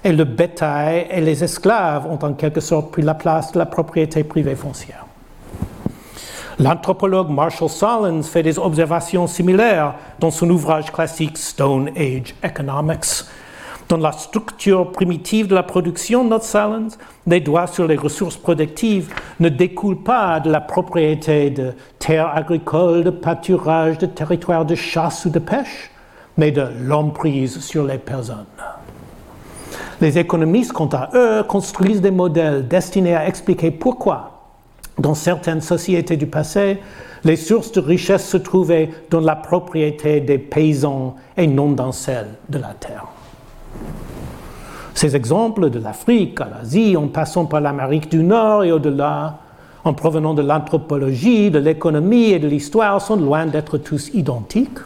et le bétail et les esclaves ont en quelque sorte pris la place de la propriété privée foncière. L'anthropologue Marshall Solins fait des observations similaires dans son ouvrage classique Stone Age Economics. Dans la structure primitive de la production, note Solins, les droits sur les ressources productives ne découlent pas de la propriété de terres agricoles, de pâturage, de territoires de chasse ou de pêche, mais de l'emprise sur les personnes. Les économistes, quant à eux, construisent des modèles destinés à expliquer pourquoi, dans certaines sociétés du passé, les sources de richesse se trouvaient dans la propriété des paysans et non dans celle de la terre. Ces exemples de l'Afrique à l'Asie, en passant par l'Amérique du Nord et au-delà, en provenant de l'anthropologie, de l'économie et de l'histoire, sont loin d'être tous identiques,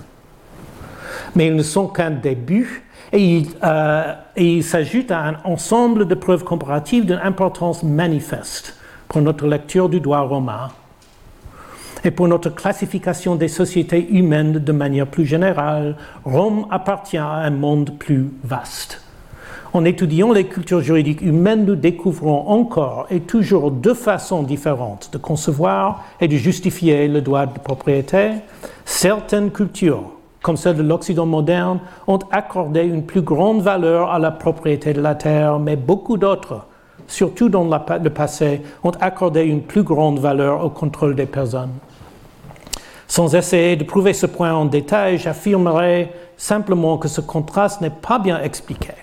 mais ils ne sont qu'un début euh, et il, s'ajoute à un ensemble de preuves comparatives d'une importance manifeste pour notre lecture du droit romain et pour notre classification des sociétés humaines de manière plus générale. Rome appartient à un monde plus vaste. En étudiant les cultures juridiques humaines, nous découvrons encore et toujours deux façons différentes de concevoir et de justifier le droit de propriété. Certaines cultures comme celle de l'Occident moderne, ont accordé une plus grande valeur à la propriété de la terre, mais beaucoup d'autres, surtout dans le passé, ont accordé une plus grande valeur au contrôle des personnes. Sans essayer de prouver ce point en détail, j'affirmerai simplement que ce contraste n'est pas bien expliqué,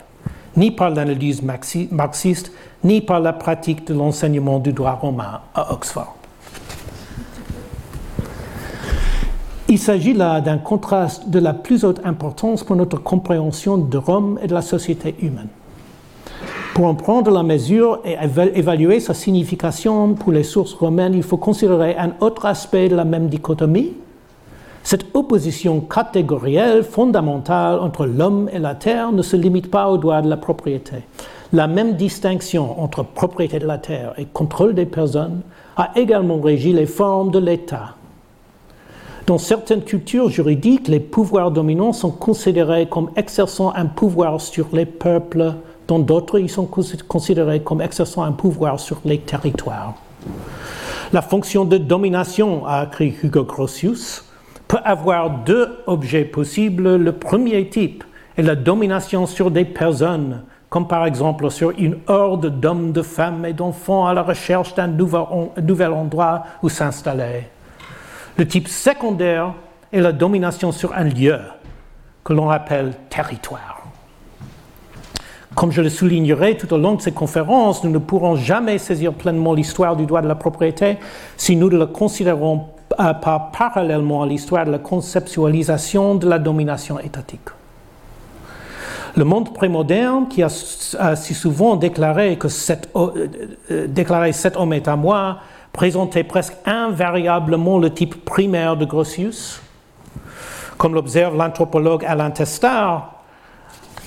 ni par l'analyse marxiste, ni par la pratique de l'enseignement du droit romain à Oxford. Il s'agit là d'un contraste de la plus haute importance pour notre compréhension de Rome et de la société humaine. Pour en prendre la mesure et évaluer sa signification pour les sources romaines, il faut considérer un autre aspect de la même dichotomie, cette opposition catégorielle fondamentale entre l'homme et la terre ne se limite pas au droit de la propriété. La même distinction entre propriété de la terre et contrôle des personnes a également régi les formes de l'État dans certaines cultures juridiques, les pouvoirs dominants sont considérés comme exerçant un pouvoir sur les peuples, dans d'autres, ils sont considérés comme exerçant un pouvoir sur les territoires. La fonction de domination, a écrit Hugo Grotius, peut avoir deux objets possibles. Le premier type est la domination sur des personnes, comme par exemple sur une horde d'hommes, de femmes et d'enfants à la recherche d'un nouvel endroit où s'installer. Le type secondaire est la domination sur un lieu que l'on appelle territoire. Comme je le soulignerai tout au long de ces conférences, nous ne pourrons jamais saisir pleinement l'histoire du droit de la propriété si nous ne le considérons pas parallèlement à l'histoire de la conceptualisation de la domination étatique. Le monde prémoderne, qui a, si souvent déclaré que cet, euh, euh, cet homme est à moi, présentait presque invariablement le type primaire de Grotius. Comme l'observe l'anthropologue Alain Testard,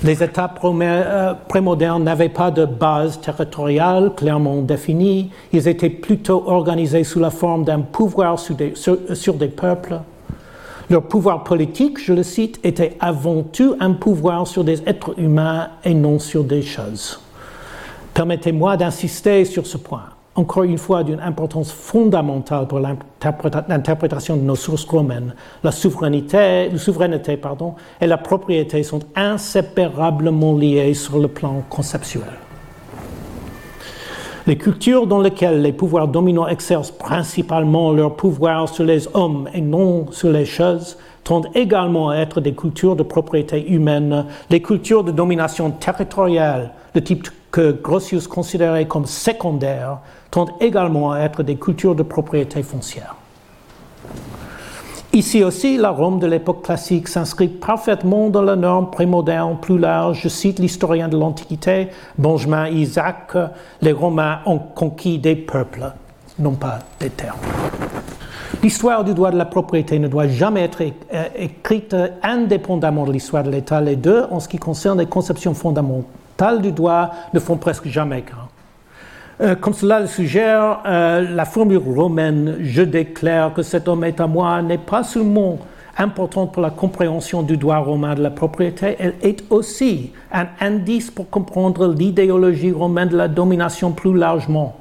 les États euh, prémodernes n'avaient pas de base territoriale clairement définie, ils étaient plutôt organisés sous la forme d'un pouvoir sur des, sur des, peuples. Leur pouvoir politique, je le cite, était avant tout un pouvoir sur des êtres humains et non sur des choses. Permettez-moi d'insister sur ce point encore une fois d'une importance fondamentale pour l'interprétation de nos sources romaines. La souveraineté, et la propriété sont inséparablement liées sur le plan conceptuel. Les cultures dans lesquelles les pouvoirs dominants exercent principalement leur pouvoir sur les hommes et non sur les choses tendent également à être des cultures de propriété humaine, les cultures de domination territoriale, de type que Grotius considérait comme secondaire, tendent également à être des cultures de propriété foncière. Ici aussi, la Rome de l'époque classique s'inscrit parfaitement dans la norme prémoderne plus large. Je cite l'historien de l'Antiquité, Benjamin Isaac, les Romains ont conquis des peuples, non pas des terres. L'histoire du droit de la propriété ne doit jamais être écrite indépendamment de l'histoire de l'État. Les deux, en ce qui concerne les conceptions fondamentales du droit, ne font presque jamais qu'un. Euh, comme cela le suggère, euh, la formule romaine Je déclare que cet homme est à moi n'est pas seulement importante pour la compréhension du droit romain de la propriété, elle est aussi un indice pour comprendre l'idéologie romaine de la domination plus largement.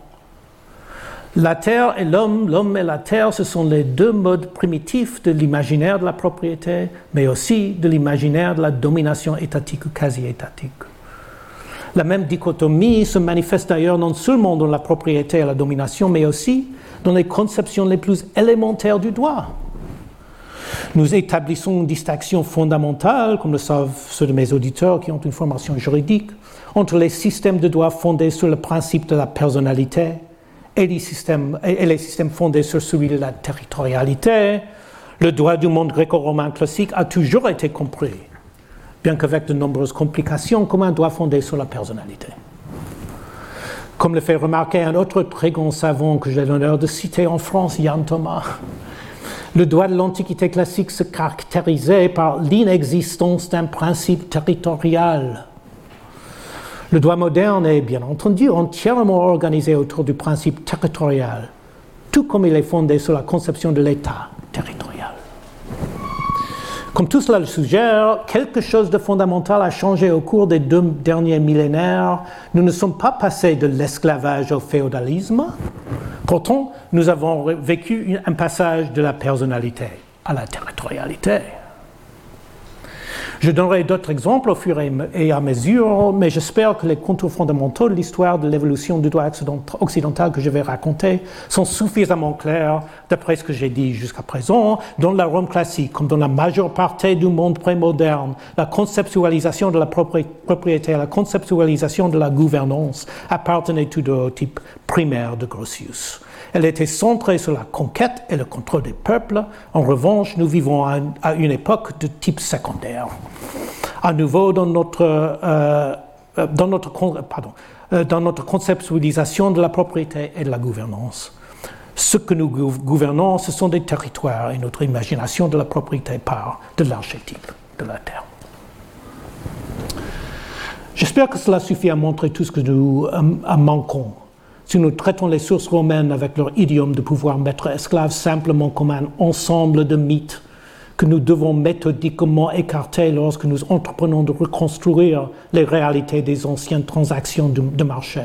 La terre et l'homme, l'homme et la terre, ce sont les deux modes primitifs de l'imaginaire de la propriété, mais aussi de l'imaginaire de la domination étatique ou quasi-étatique. La même dichotomie se manifeste d'ailleurs non seulement dans la propriété et la domination, mais aussi dans les conceptions les plus élémentaires du droit. Nous établissons une distinction fondamentale, comme le savent ceux de mes auditeurs qui ont une formation juridique, entre les systèmes de droit fondés sur le principe de la personnalité et les systèmes, et les systèmes fondés sur celui de la territorialité. Le droit du monde gréco-romain classique a toujours été compris bien qu'avec de nombreuses complications, comme un droit fondé sur la personnalité. Comme le fait remarquer un autre très grand savant que j'ai l'honneur de citer en France, Yann Thomas, le droit de l'Antiquité classique se caractérisait par l'inexistence d'un principe territorial. Le droit moderne est bien entendu entièrement organisé autour du principe territorial, tout comme il est fondé sur la conception de l'État territorial. Comme tout cela le suggère, quelque chose de fondamental a changé au cours des deux derniers millénaires. Nous ne sommes pas passés de l'esclavage au féodalisme. Pourtant, nous avons vécu un passage de la personnalité à la territorialité. Je donnerai d'autres exemples au fur et à mesure, mais j'espère que les contours fondamentaux de l'histoire de l'évolution du droit occidental que je vais raconter sont suffisamment clairs d'après ce que j'ai dit jusqu'à présent. Dans la Rome classique, comme dans la majeure partie du monde prémoderne, la conceptualisation de la propriété, la conceptualisation de la gouvernance appartenaient tout au type primaire de Grotius. Elle était centrée sur la conquête et le contrôle des peuples. En revanche, nous vivons à une époque de type secondaire. À nouveau, dans notre, euh, euh, dans notre, euh, dans notre conceptualisation de la propriété et de la gouvernance. Ce que nous gouvernons, ce sont des territoires et notre imagination de la propriété part de l'archétype de la terre. J'espère que cela suffit à montrer tout ce que nous manquons si nous traitons les sources romaines avec leur idiome de pouvoir mettre esclaves simplement comme un ensemble de mythes que nous devons méthodiquement écarter lorsque nous entreprenons de reconstruire les réalités des anciennes transactions de, marché.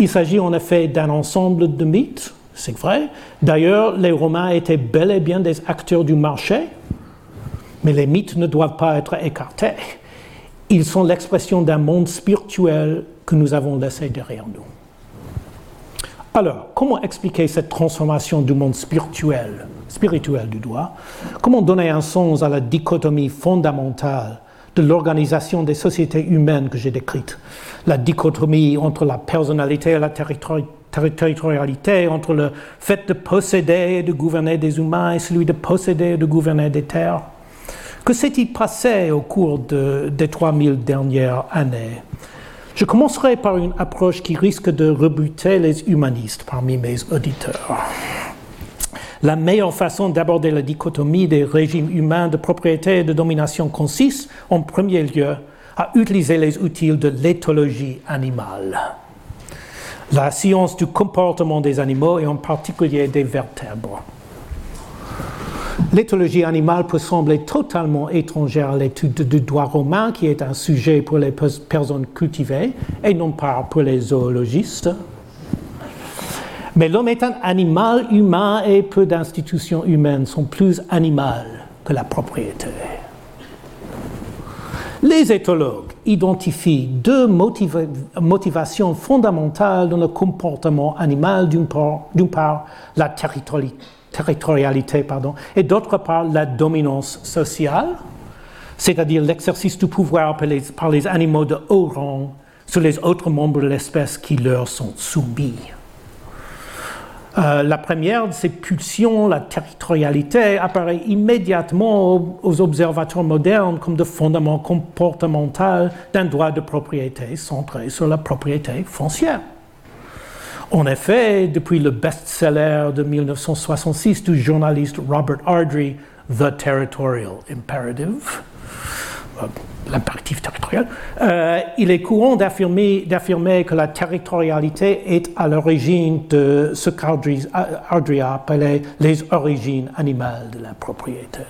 Il s'agit en effet d'un ensemble de mythes, c'est vrai. D'ailleurs, les Romains étaient bel et bien des acteurs du marché, mais les mythes ne doivent pas être écartés. Ils sont l'expression d'un monde spirituel que nous avons laissé derrière nous. Alors, comment expliquer cette transformation du monde spirituel, spirituel du droit Comment donner un sens à la dichotomie fondamentale de l'organisation des sociétés humaines que j'ai décrite La dichotomie entre la personnalité et la territorialité, entre le fait de posséder et de gouverner des humains et celui de posséder et de gouverner des terres? Que s'est-il passé au cours de, des 3000 dernières années? Je commencerai par une approche qui risque de rebuter les humanistes parmi mes auditeurs. La meilleure façon d'aborder la dichotomie des régimes humains de propriété et de domination consiste, en premier lieu, à utiliser les outils de l'éthologie animale. La science du comportement des animaux et en particulier des vertèbres. L'éthologie animale peut sembler totalement étrangère à l'étude du droit romain, qui est un sujet pour les personnes cultivées et non pas pour les zoologistes. Mais l'homme est un animal humain et peu d'institutions humaines sont plus animales que la propriété. Les éthologues identifient deux motivations fondamentales dans le comportement animal. D'une part, la territorialité territorialité pardon, et d'autre part la dominance sociale, c'est-à-dire l'exercice du pouvoir par les, animaux de haut rang sur les autres membres de l'espèce qui leur sont soumis. Euh, la première de ces pulsions, la territorialité, apparaît immédiatement aux, observateurs modernes comme le fondement comportemental d'un droit de propriété centré sur la propriété foncière. En effet, depuis le best-seller de 1966 du journaliste Robert Ardrey, The Territorial Imperative, euh, l'impératif territorial, euh, il est courant d'affirmer, que la territorialité est à l'origine de ce qu'Ardrey a appelé les origines animales de la propriété.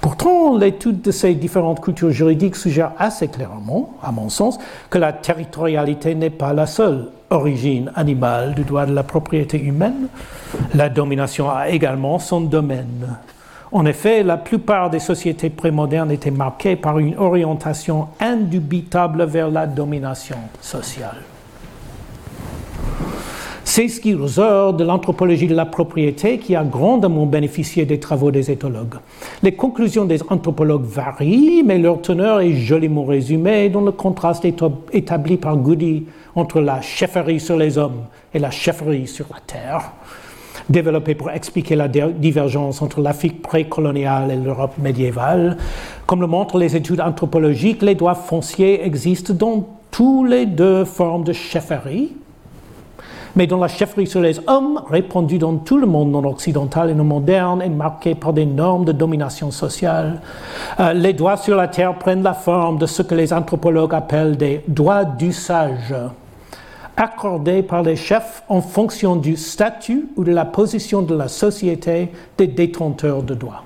Pourtant, l'étude de ces différentes cultures juridiques suggère assez clairement, à mon sens, que la territorialité n'est pas la seule origine animale du droit de la propriété humaine. La domination a également son domaine. En effet, la plupart des sociétés prémodernes étaient marquées par une orientation indubitable vers la domination sociale. C'est ce qui ressort de l'anthropologie de la propriété qui a grandement bénéficié des travaux des éthologues. Les conclusions des anthropologues varient, mais leur teneur est joliment résumée dans le contraste établi par Goody entre la chefferie sur les hommes et la chefferie sur la terre, développée pour expliquer la divergence entre l'Afrique précoloniale et l'Europe médiévale. Comme le montrent les études anthropologiques, les droits fonciers existent dans toutes les deux formes de chefferie, mais dont la chefferie sur les hommes, répandue dans tout le monde non occidental et non moderne, est marquée par des normes de domination sociale. Euh, les droits sur la terre prennent la forme de ce que les anthropologues appellent des droits d'usage, accordés par les chefs en fonction du statut ou de la position de la société des détenteurs de droits.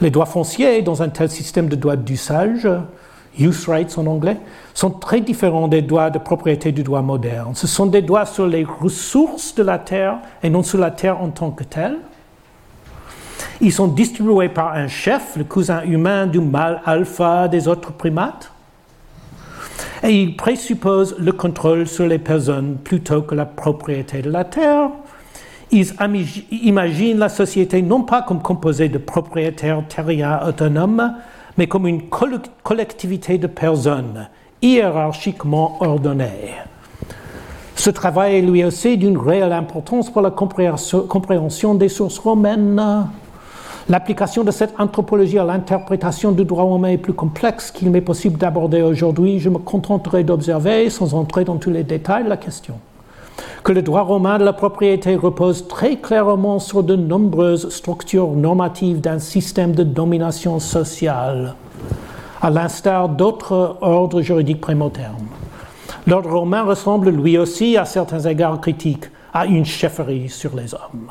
Les droits fonciers, dans un tel système de droits d'usage, use rights en anglais, sont très différents des droits de propriété du droit moderne. Ce sont des droits sur les ressources de la terre et non sur la terre en tant que telle. Ils sont distribués par un chef, le cousin humain du mâle alpha des autres primates. Et ils présupposent le contrôle sur les personnes plutôt que la propriété de la terre. Ils imaginent la société non pas comme composée de propriétaires terriens autonomes, mais comme une collectivité de personnes hiérarchiquement ordonnées. Ce travail est lui aussi d'une réelle importance pour la compréhension des sources romaines. L'application de cette anthropologie à l'interprétation du droit romain est plus complexe qu'il m'est possible d'aborder aujourd'hui. Je me contenterai d'observer, sans entrer dans tous les détails, la question que le droit romain de la propriété repose très clairement sur de nombreuses structures normatives d'un système de domination sociale, à l'instar d'autres ordres juridiques prémodernes. L'ordre romain ressemble lui aussi, à certains égards critiques, à une chefferie sur les hommes.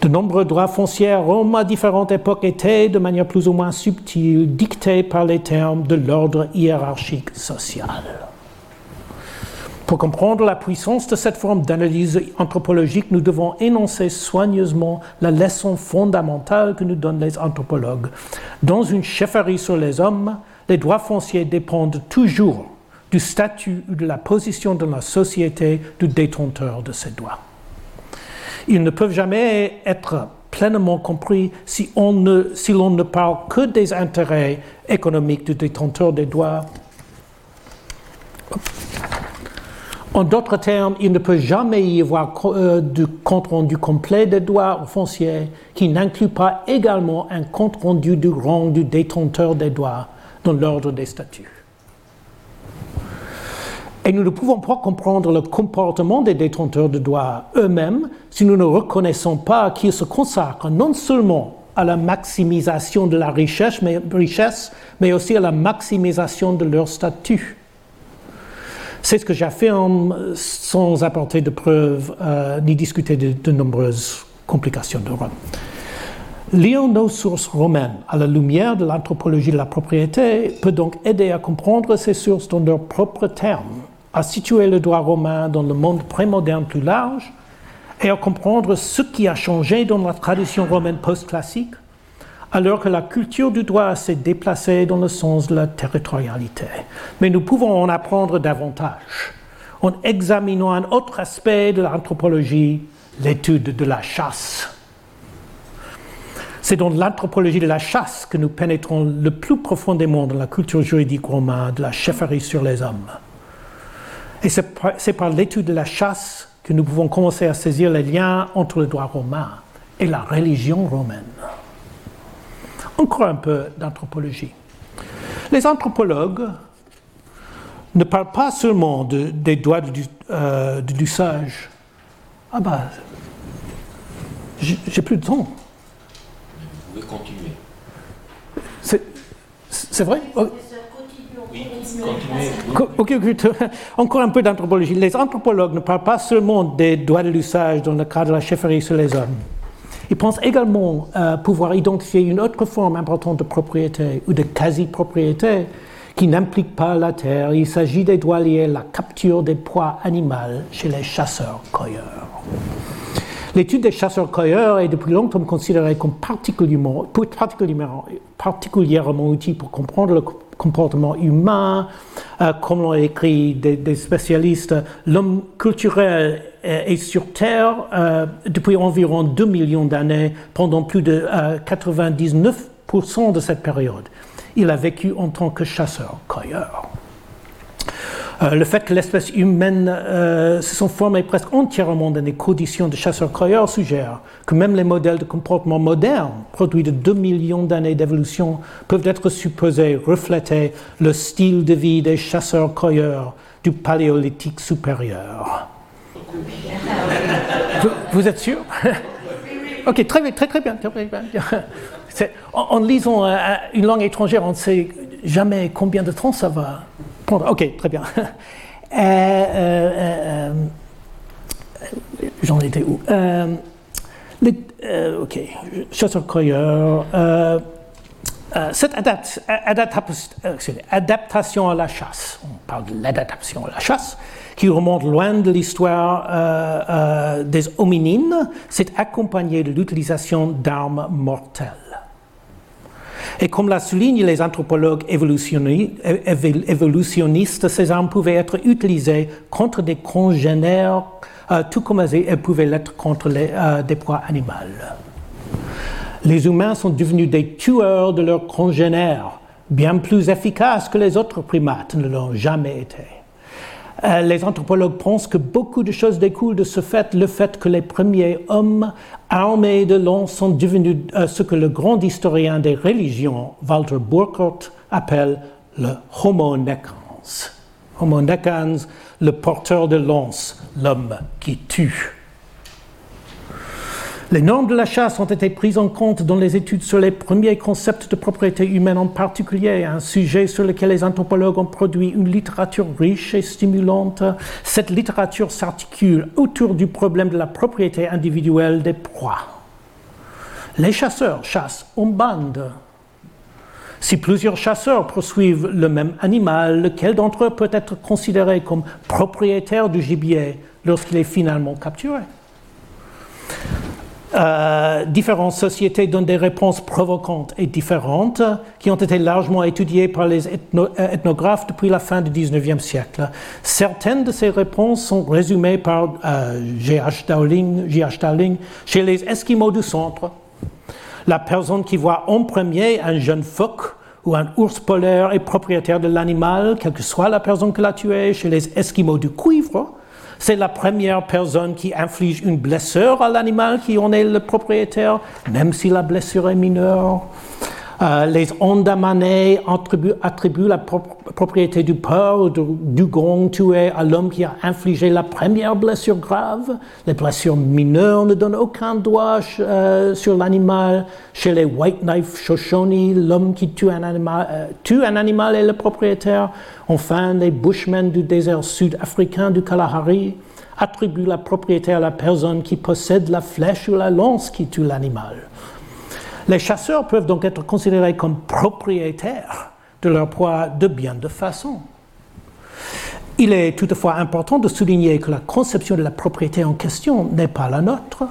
De nombreux droits fonciers Rome à différentes époques étaient, de manière plus ou moins subtile, dictés par les termes de l'ordre hiérarchique social. Pour comprendre la puissance de cette forme d'analyse anthropologique, nous devons énoncer soigneusement la leçon fondamentale que nous donnent les anthropologues. Dans une chefferie sur les hommes, les droits fonciers dépendent toujours du statut ou de la position de la société du détenteur de ces droits. Ils ne peuvent jamais être pleinement compris si, on ne, si l'on ne parle que des intérêts économiques du détenteur des droits en d'autres termes, il ne peut jamais y avoir euh, de compte rendu complet des droits fonciers qui n'inclut pas également un compte rendu du rang du détenteur des droits dans l'ordre des statuts. Et nous ne pouvons pas comprendre le comportement des détenteurs de droits eux-mêmes si nous ne reconnaissons pas qu'ils se consacrent non seulement à la maximisation de la richesse mais, aussi à la maximisation de leur statut. C'est ce que j'affirme sans apporter de preuves euh, ni discuter de, nombreuses complications de Rome. Lire nos sources romaines à la lumière de l'anthropologie de la propriété peut donc aider à comprendre ces sources dans leurs propres termes, à situer le droit romain dans le monde prémoderne plus large et à comprendre ce qui a changé dans la tradition romaine post-classique alors que la culture du droit s'est déplacée dans le sens de la territorialité. Mais nous pouvons en apprendre davantage en examinant un autre aspect de l'anthropologie, l'étude de la chasse. C'est dans l'anthropologie de la chasse que nous pénétrons le plus profondément dans la culture juridique romaine de la chefferie sur les hommes. Et c'est par, l'étude de la chasse que nous pouvons commencer à saisir les liens entre le droit romain et la religion romaine. Encore un peu d'anthropologie. Les anthropologues ne parlent pas seulement des droits de, euh, du sage. Ah bah, j'ai plus de temps. Vous pouvez continuer. C'est vrai? Ok, encore un peu d'anthropologie. Les anthropologues ne parlent pas seulement des droits de l'usage dans le cadre de la chefferie sur les hommes. Ils pensent également euh, pouvoir identifier une autre forme importante de propriété ou de quasi-propriété qui n'implique pas la terre. Il s'agit des droits liés à la capture des proies animales chez les chasseurs-cueilleurs. L'étude des chasseurs-cueilleurs est depuis longtemps considérée comme particulièrement, particulièrement, particulièrement utile pour comprendre le comportement humain, euh, comme l'ont écrit des, spécialistes. L'homme culturel est, sur Terre euh, depuis environ 2 millions d'années, pendant plus de 99% euh, de cette période. Il a vécu en tant que chasseur-cueilleur. Euh, le fait que l'espèce humaine euh, se sont formées presque entièrement dans des conditions de chasseurs-cueilleurs suggère que même les modèles de comportement modernes, produits de 2 millions d'années d'évolution, peuvent être supposés refléter le style de vie des chasseurs-cueilleurs du paléolithique supérieur. vous, êtes sûr? Ok, très bien, très, très bien. Très, bien. En, lisant euh, une langue étrangère, on ne sait jamais combien de temps ça va Ok, très bien. Euh, euh, euh, j'en étais où? Ok, chasseur-cueilleur. cette adaptation à la chasse, on parle de l'adaptation à la chasse, qui remonte loin de l'histoire des hominines, s'est accompagnée de l'utilisation d'armes mortelles. Et comme l'a souligne les anthropologues évolutionnistes, ces armes pouvaient être utilisées contre des congénères, euh, tout comme elles pouvaient l'être contre les, euh, des proies animales. Les humains sont devenus des tueurs de leurs congénères, bien plus efficaces que les autres primates ne l'ont jamais été. Euh, les anthropologues pensent que beaucoup de choses découlent de ce fait, le fait que les premiers hommes armés de lances sont devenus euh, ce que le grand historien des religions, Walter Burkhardt, appelle le Homo necans. Homo necans, le porteur de lance, l'homme qui tue. Les normes de la chasse ont été prises en compte dans les études sur les premiers concepts de propriété humaine en particulier, un sujet sur lequel les anthropologues ont produit une littérature riche et stimulante. Cette littérature s'articule autour du problème de la propriété individuelle des proies. Les chasseurs chassent en bande. Si plusieurs chasseurs poursuivent le même animal, lequel d'entre eux peut être considéré comme propriétaire du gibier lorsqu'il est finalement capturé? Euh, différentes sociétés donnent des réponses provocantes et différentes qui ont été largement étudiées par les euh, ethnographes depuis la fin du 19e siècle. Certaines de ces réponses sont résumées par G.H. Dowling, Dowling chez les Esquimaux du centre. La personne qui voit en premier un jeune phoque ou un ours polaire est propriétaire de l'animal, quelle que soit la personne qui l'a tué. Chez les Esquimaux du cuivre, c'est la première personne qui inflige une blessure à l'animal qui en est le propriétaire, même si la blessure est mineure. Euh, les Andamanais attribuent, la propriété du porc ou du, gong tué à l'homme qui a infligé la première blessure grave. Les blessures mineures ne donnent aucun droit euh, sur l'animal. Chez les White Knife Shoshone, l'homme qui euh, tue un animal est le propriétaire. Enfin, les Bushmen du désert sud-africain du Kalahari attribuent la propriété à la personne qui possède la flèche ou la lance qui tue l'animal. Les chasseurs peuvent donc être considérés comme propriétaires de leur proie de bien de façon. Il est toutefois important de souligner que la conception de la propriété en question n'est pas la nôtre.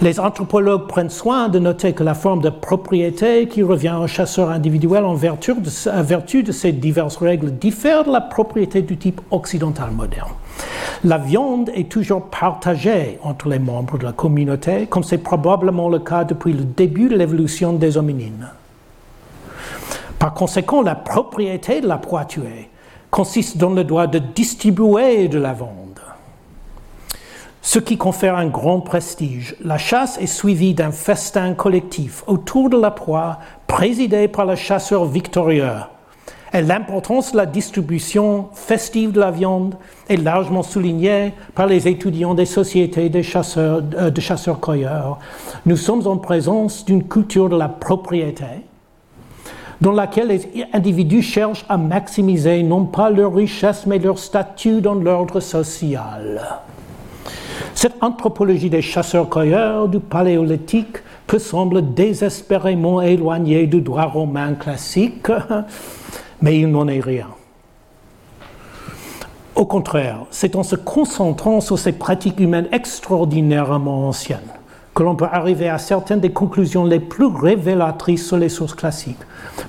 Les anthropologues prennent soin de noter que la forme de propriété qui revient au chasseur individuel en vertu de, vertu de ces diverses règles diffère de la propriété du type occidental moderne. La viande est toujours partagée entre les membres de la communauté, comme c'est probablement le cas depuis le début de l'évolution des hominines. Par conséquent, la propriété de la proie tuée consiste dans le droit de distribuer de la viande, ce qui confère un grand prestige. La chasse est suivie d'un festin collectif autour de la proie, présidé par le chasseur victorieux. Et l'importance de la distribution festive de la viande est largement soulignée par les étudiants des sociétés de chasseurs, euh, de chasseurs-cueilleurs. Nous sommes en présence d'une culture de la propriété dans laquelle les individus cherchent à maximiser non pas leur richesse, mais leur statut dans l'ordre social. Cette anthropologie des chasseurs-cueilleurs du paléolithique peut sembler désespérément éloignée du droit romain classique, mais il n'en est rien. Au contraire, c'est en se concentrant sur ces pratiques humaines extraordinairement anciennes que l'on peut arriver à certaines des conclusions les plus révélatrices sur les sources classiques.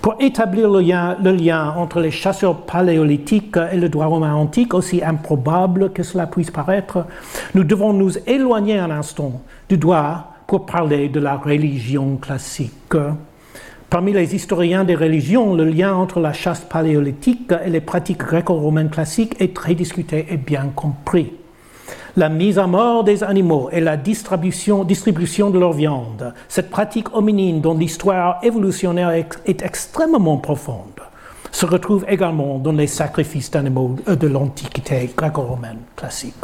Pour établir le lien, entre les chasseurs paléolithiques et le droit romain antique, aussi improbable que cela puisse paraître, nous devons nous éloigner un instant du droit pour parler de la religion classique. Parmi les historiens des religions, le lien entre la chasse paléolithique et les pratiques gréco-romaines classiques est très discuté et bien compris. La mise à mort des animaux et la distribution, de leur viande, cette pratique hominine dont l'histoire évolutionnaire est, extrêmement profonde, se retrouve également dans les sacrifices d'animaux euh, de l'Antiquité gréco-romaine classique,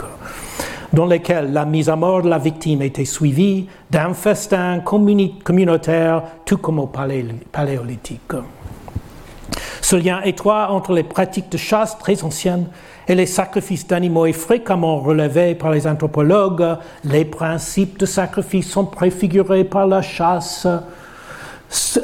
dans lesquels la mise à mort de la victime était suivie d'un festin communautaire tout comme au paléolithique. Ce lien étroit entre les pratiques de chasse très anciennes et les sacrifices d'animaux est fréquemment relevé par les anthropologues. Les principes de sacrifice sont préfigurés par la chasse.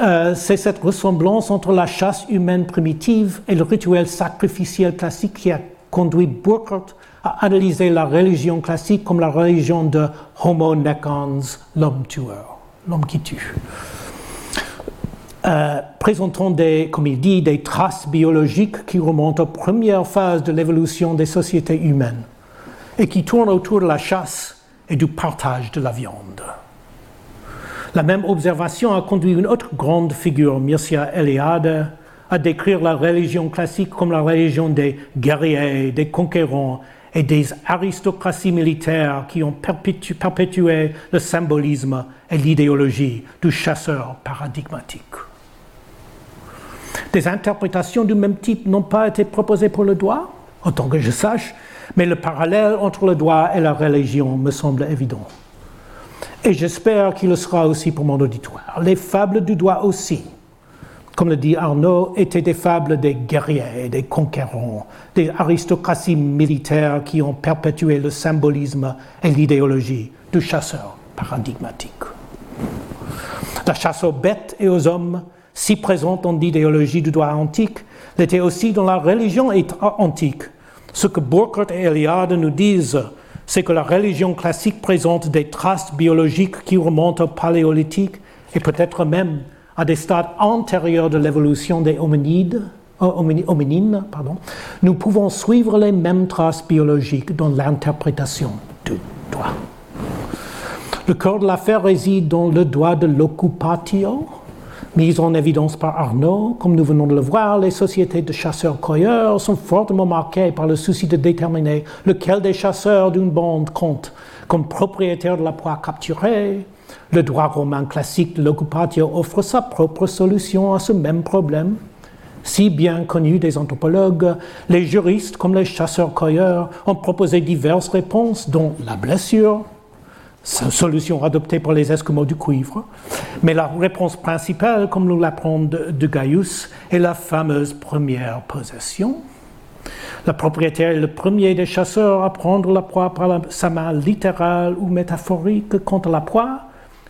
Euh, c'est cette ressemblance entre la chasse humaine primitive et le rituel sacrificiel classique qui a conduit Burkhardt à analyser la religion classique comme la religion de Homo necans, l'homme tueur, l'homme qui tue. Euh, présentant des, comme il dit, des traces biologiques qui remontent aux premières phases de l'évolution des sociétés humaines et qui tournent autour de la chasse et du partage de la viande. La même observation a conduit une autre grande figure, Mircea Eliade, à décrire la religion classique comme la religion des guerriers, des conquérants et des aristocraties militaires qui ont perpétué le symbolisme et l'idéologie du chasseur paradigmatique. Des interprétations du même type n'ont pas été proposées pour le droit, autant que je sache, mais le parallèle entre le droit et la religion me semble évident. Et j'espère qu'il le sera aussi pour mon auditoire. Les fables du droit aussi, comme le dit Arnaud, étaient des fables des guerriers, des conquérants, des aristocraties militaires qui ont perpétué le symbolisme et l'idéologie du chasseur paradigmatique. La chasse aux bêtes et aux hommes si présente dans l'idéologie du droit antique, l'était aussi dans la religion antique. Ce que Burkhardt et Eliade nous disent, c'est que la religion classique présente des traces biologiques qui remontent au paléolithique et peut-être même à des stades antérieurs de l'évolution des hominides, euh, hominines. Pardon. Nous pouvons suivre les mêmes traces biologiques dans l'interprétation du droit. Le cœur de l'affaire réside dans le droit de l'occupatio, Mise en évidence par Arnaud, comme nous venons de le voir, les sociétés de chasseurs-cueilleurs sont fortement marquées par le souci de déterminer lequel des chasseurs d'une bande compte comme propriétaire de la proie capturée. Le droit romain classique de l'occupatio offre sa propre solution à ce même problème. Si bien connu des anthropologues, les juristes comme les chasseurs-cueilleurs ont proposé diverses réponses, dont la blessure, solution adoptée par les Esquimaux du cuivre. Mais la réponse principale, comme nous l'apprend de, Gaius, est la fameuse première possession. Le propriétaire est le premier des chasseurs à prendre la proie par sa main littérale ou métaphorique contre la proie.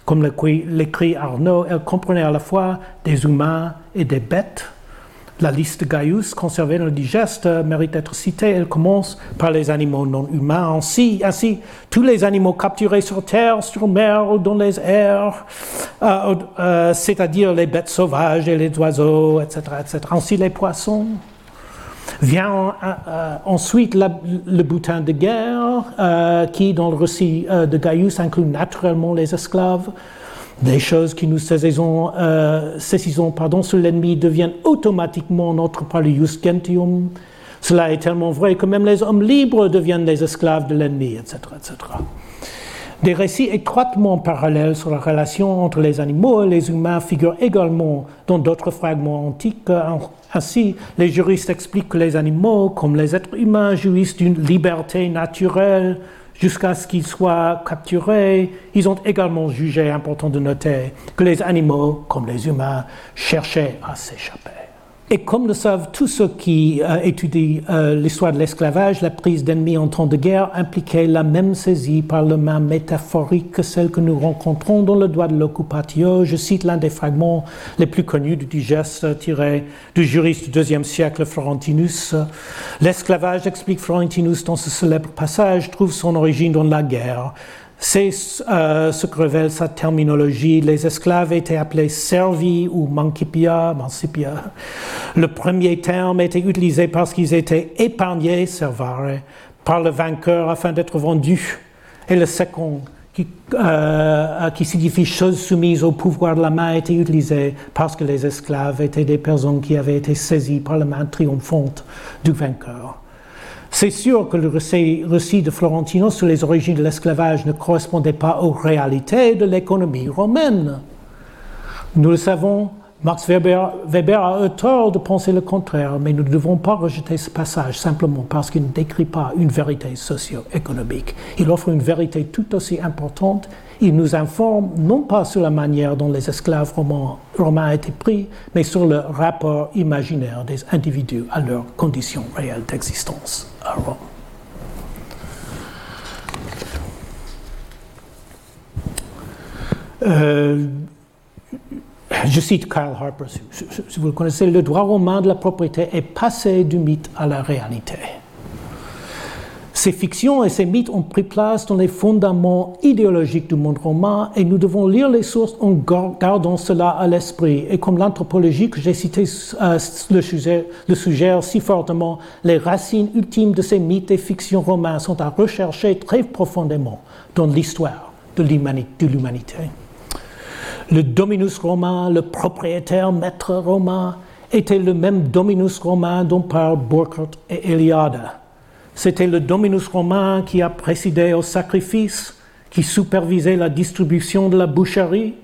Comme l'écrit Arnaud, elle comprenait à la fois des humains et des bêtes. La liste de Gaius conservée dans le digeste mérite d'être citée. Elle commence par les animaux non humains. Ainsi, ainsi tous les animaux capturés sur terre, sur mer ou dans les airs, euh, euh, c'est-à-dire les bêtes sauvages et les oiseaux, etc., etc. Ainsi les poissons. Vient euh, ensuite le butin de guerre, qui dans le récit de Gaius inclut naturellement les esclaves. Des choses qui nous saisissons, euh, pardon, sur l'ennemi deviennent automatiquement notre parius gentium. Cela est tellement vrai que même les hommes libres deviennent les esclaves de l'ennemi, etc., etc. Des récits étroitement parallèles sur la relation entre les animaux et les humains figurent également dans d'autres fragments antiques. Ainsi, les juristes expliquent que les animaux, comme les êtres humains, jouissent d'une liberté naturelle jusqu'à ce qu'ils soient capturés, ils ont également jugé important de noter que les animaux, comme les humains, cherchaient à s'échapper. Et comme le savent tous ceux qui euh, étudient euh, l'histoire de l'esclavage, la prise d'ennemis en temps de guerre impliquait la même saisie par le main métaphorique que celle que nous rencontrons dans le droit de l'occupatio. Je cite l'un des fragments les plus connus du digeste tiré du juriste du IIe siècle Florentinus. L'esclavage, explique Florentinus dans ce célèbre passage, trouve son origine dans la guerre. C'est euh, ce que révèle sa terminologie. Les esclaves étaient appelés servi ou mancipia, mancipia. Le premier terme était utilisé parce qu'ils étaient épargnés, servare, par le vainqueur afin d'être vendus. Et le second, euh, qui signifie chose soumise au pouvoir de la main, était utilisé parce que les esclaves étaient des personnes qui avaient été saisies par la main triomphante du vainqueur. C'est sûr que le récit de Florentino sur les origines de l'esclavage ne correspondait pas aux réalités de l'économie romaine. Nous le savons, Max Weber, a eu tort de penser le contraire, mais nous ne devons pas rejeter ce passage simplement parce qu'il ne décrit pas une vérité socio-économique. Il offre une vérité tout aussi importante il nous informe non pas sur la manière dont les esclaves romains, étaient pris, mais sur le rapport imaginaire des individus à leurs conditions réelles d'existence à Rome. Euh, je cite Kyle Harper, si vous le connaissez, le droit romain de la propriété est passé du mythe à la réalité. Ces fictions et ces mythes ont pris place dans les fondements idéologiques du monde romain et nous devons lire les sources en gardant cela à l'esprit. Et comme l'anthropologie que j'ai cité euh, le, suggère, si fortement, les racines ultimes de ces mythes et fictions romains sont à rechercher très profondément dans l'histoire de l'humanité. Le dominus romain, le propriétaire maître romain, était le même dominus romain dont parlent Burckhardt et Eliade c'était le dominus romain qui a précédé au sacrifice, qui supervisait la distribution de la boucherie,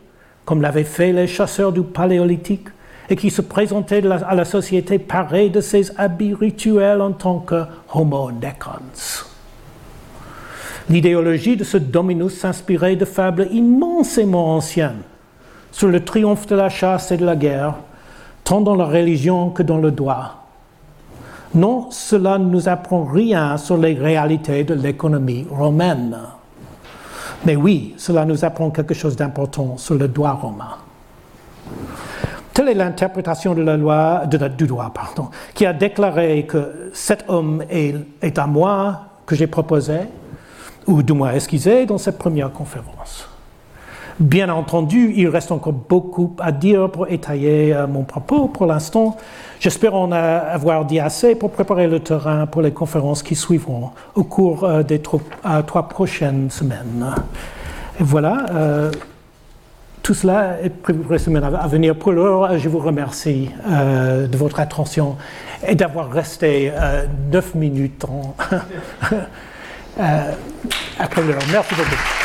comme l'avaient fait les chasseurs du Paléolithique, et qui se présentait à la société paré de ses habits rituels en tant que homo necans. L'idéologie de ce dominus s'inspirait de fables immensément anciennes sur le triomphe de la chasse et de la guerre, tant dans la religion que dans le droit non, cela ne nous apprend rien sur les réalités de l'économie romaine. Mais oui, cela nous apprend quelque chose d'important sur le droit romain. Telle est l'interprétation de la loi, du droit, pardon, qui a déclaré que cet homme est, à moi que j'ai proposé, ou du moins esquissé dans cette première conférence. Bien entendu, il reste encore beaucoup à dire pour étayer euh, mon propos pour l'instant. J'espère en avoir dit assez pour préparer le terrain pour les conférences qui suivront au cours euh, des euh, trois prochaines semaines. Et voilà, tout cela est prévu pour les semaines à venir. Pour l'heure, je vous remercie de votre attention et d'avoir resté neuf minutes après l'heure. Merci beaucoup.